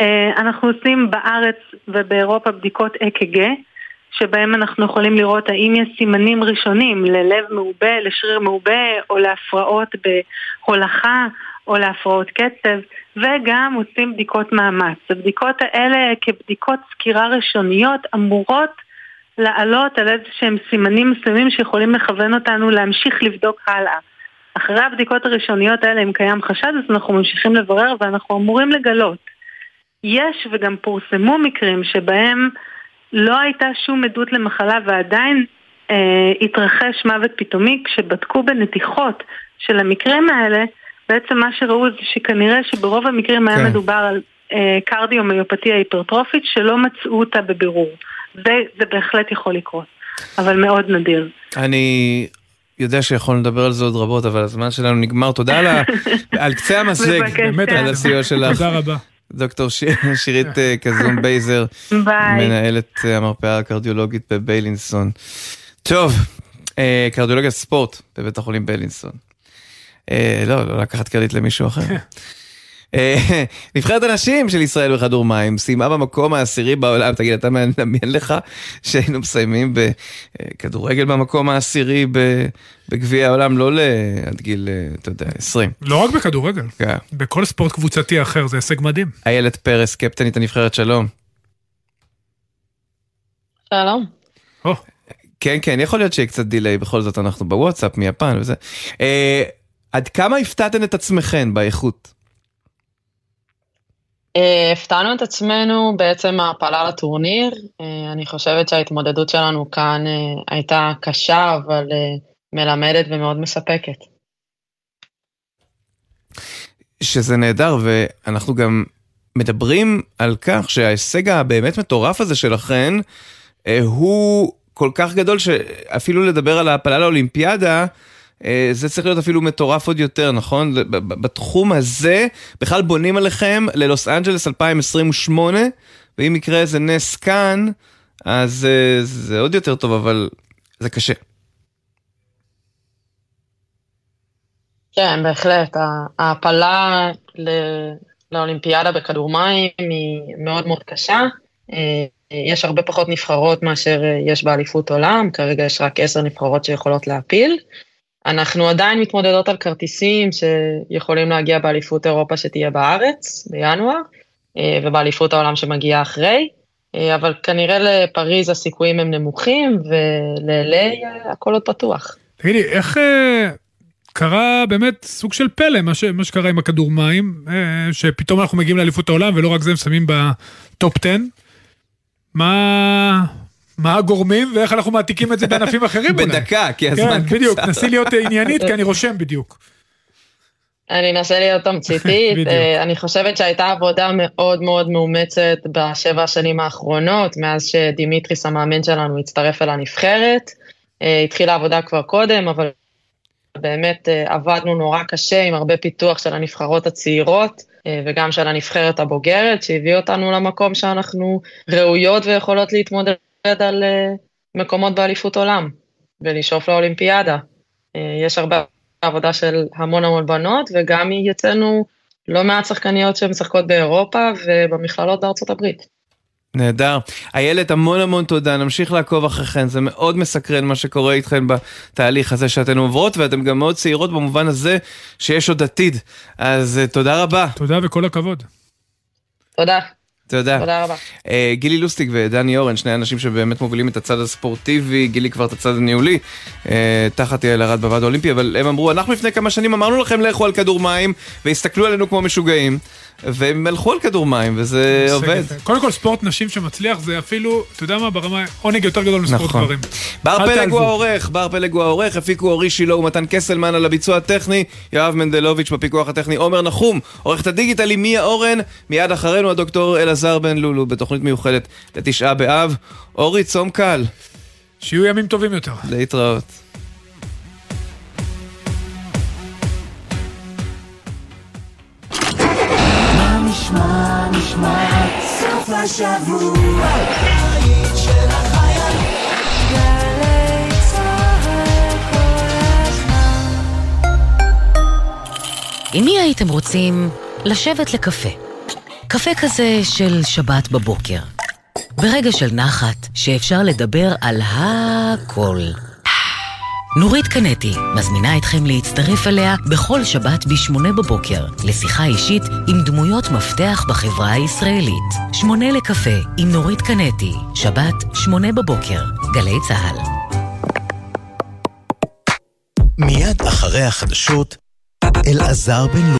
אה, אנחנו עושים בארץ ובאירופה בדיקות אק"ג, שבהם אנחנו יכולים לראות האם יש סימנים ראשונים ללב מעובה, לשריר מעובה או להפרעות בהולכה או להפרעות קצב, וגם עושים בדיקות מאמץ. הבדיקות האלה כבדיקות סקירה ראשוניות אמורות לעלות על איזה שהם סימנים מסוימים שיכולים לכוון אותנו להמשיך לבדוק הלאה. אחרי הבדיקות הראשוניות האלה, אם קיים חשד, אז אנחנו ממשיכים לברר ואנחנו אמורים לגלות. יש וגם פורסמו מקרים שבהם לא הייתה שום עדות למחלה ועדיין אה, התרחש מוות פתאומי כשבדקו בנתיחות של המקרים האלה בעצם מה שראו זה שכנראה שברוב המקרים היה כן. מדובר על אה, קרדיומיופתיה היפרטרופית שלא מצאו אותה בבירור. וזה בהחלט יכול לקרות, אבל מאוד נדיר. אני יודע שיכולנו לדבר על זה עוד רבות, אבל הזמן שלנו נגמר. תודה על. (laughs) על קצה המסלג, באמת על הסיוע שלך. תודה רבה. דוקטור. שירית אה, קזום בייזר, מנהלת אה, המרפאה הקרדיולוגית בביילינסון. טוב, אה, קרדיולוגיה ספורט בבית החולים ביילינסון. לא, לא לקחת קרדיט למישהו אחר. (laughs) אה, (laughs) נבחרת הנשים של ישראל בכדור מים סיימה במקום העשירי בעולם, תגיד, אתה מדמיין לך שהיינו מסיימים בכדורגל במקום העשירי בגביע העולם, לא עד גיל, אה, אתה יודע, 20. לא רק בכדורגל, כן. בכל ספורט קבוצתי אחר, זה הישג מדהים. איילת פרס, קפטנית הנבחרת, שלום. שלום. כן, כן, יכול להיות שיהיה קצת דיליי, בכל זאת אנחנו בוואטסאפ מיפן וזה. אה, עד כמה הפתעתן את עצמכן באיכות? אה, הפתענו את עצמנו בעצם ההעפלה לטורניר. אה, אני חושבת שההתמודדות שלנו כאן אה, הייתה קשה, אבל מלמדת ומאוד מספקת. שזה נהדר, ואנחנו גם מדברים על כך שההישג הבאמת מטורף הזה שלכן, הוא כל כך גדול שאפילו לדבר על ההעפלה לאולימפיאדה, זה צריך להיות אפילו מטורף עוד יותר, נכון? בתחום הזה, בכלל בונים עליכם ללוס אנג'לס 2028, ואם יקרה איזה נס כאן, אז אה, זה עוד יותר טוב, אבל זה קשה. כן, בהחלט. ההעפלה לאולימפיאדה בכדור מים היא מאוד מאוד קשה. אה, יש הרבה פחות נבחרות מאשר יש באליפות עולם, כרגע יש רק עשר נבחרות שיכולות להפיל. אנחנו עדיין מתמודדות על כרטיסים שיכולים להגיע באליפות אירופה שתהיה בארץ בינואר, אה, ובאליפות העולם שמגיעה אחרי, אה, אבל כנראה לפריז הסיכויים הם נמוכים, ול-LA הכל עוד פתוח. תגידי, איך אה, קרה באמת סוג של פלא, מה, ש, מה שקרה עם הכדור מים, שפתאום אנחנו מגיעים לאליפות העולם, ולא רק זה, מסיימים ב top 10? מה... מה הגורמים ואיך אנחנו מעתיקים את זה בענפים אחרים אולי. בדקה, כי הזמן כן, קצר. בדיוק, נסי להיות עניינית, כי אני רושם בדיוק. אני אנסה להיות תמציתית, אה, אני חושבת שהייתה עבודה מאוד מאוד מאומצת בשבע השנים האחרונות, מאז שדימיטריס המאמן שלנו הצטרף אל הנבחרת. אה, התחילה עבודה כבר קודם, אבל באמת אה, עבדנו נורא קשה עם הרבה פיתוח של הנבחרות הצעירות. וגם של הנבחרת הבוגרת, שהביא אותנו למקום שאנחנו ראויות ויכולות להתמודד על אה, מקומות באליפות עולם ולשאוף לאולימפיאדה. אה, יש הרבה עבודה של המון המון בנות, וגם יצאנו לא מעט שחקניות שמשחקות באירופה ובמכללות בארצות הברית. נהדר. איילת, המון המון תודה, נמשיך לעקוב אחריכן, זה מאוד מסקרן מה שקורה איתכן בתהליך הזה שאתן עוברות, ואתן גם מאוד צעירות במובן הזה שיש עוד עתיד. אז אה, תודה רבה. תודה וכל הכבוד. תודה. תודה. תודה רבה. Uh, גילי לוסטיק ודני אורן, שני אנשים שבאמת מובילים את הצד הספורטיבי, גילי כבר את הצד הניהולי, uh, תחת יעל ארד בוועד האולימפי, אבל הם אמרו, אנחנו לפני כמה שנים אמרנו לכם לכו על כדור מים, והסתכלו עלינו כמו משוגעים. והם הלכו על כדור מים, וזה עובד. קודם כל, ספורט נשים שמצליח זה אפילו, אתה יודע מה, ברמה עונג יותר גדול מספורט נכון. גברים. בר פלג הוא העורך, בר פלג הוא העורך, הפיקו אורי שילה ומתן קסלמן על הביצוע הטכני, יואב מנדלוביץ' בפיקוח הטכני, עומר נחום, עורכת הדיגיטל היא מיה אורן, מיד אחרינו הדוקטור אלעזר בן לולו, בתוכנית מיוחדת לתשעה באב. אורי, צום קל. שיהיו ימים טובים יותר. להתראות. נשמע, נשמע, סוף השבוע, הבית של הזמן. עם מי הייתם רוצים לשבת לקפה? קפה כזה של שבת בבוקר. ברגע של נחת, שאפשר לדבר על הכל. נורית קנטי מזמינה אתכם להצטרף אליה בכל שבת ב-8 בבוקר, לשיחה אישית עם דמויות מפתח בחברה הישראלית. שמונה לקפה עם נורית קנטי, שבת, 8 בבוקר, גלי צה"ל. מיד אחרי החדשות, אלעזר בן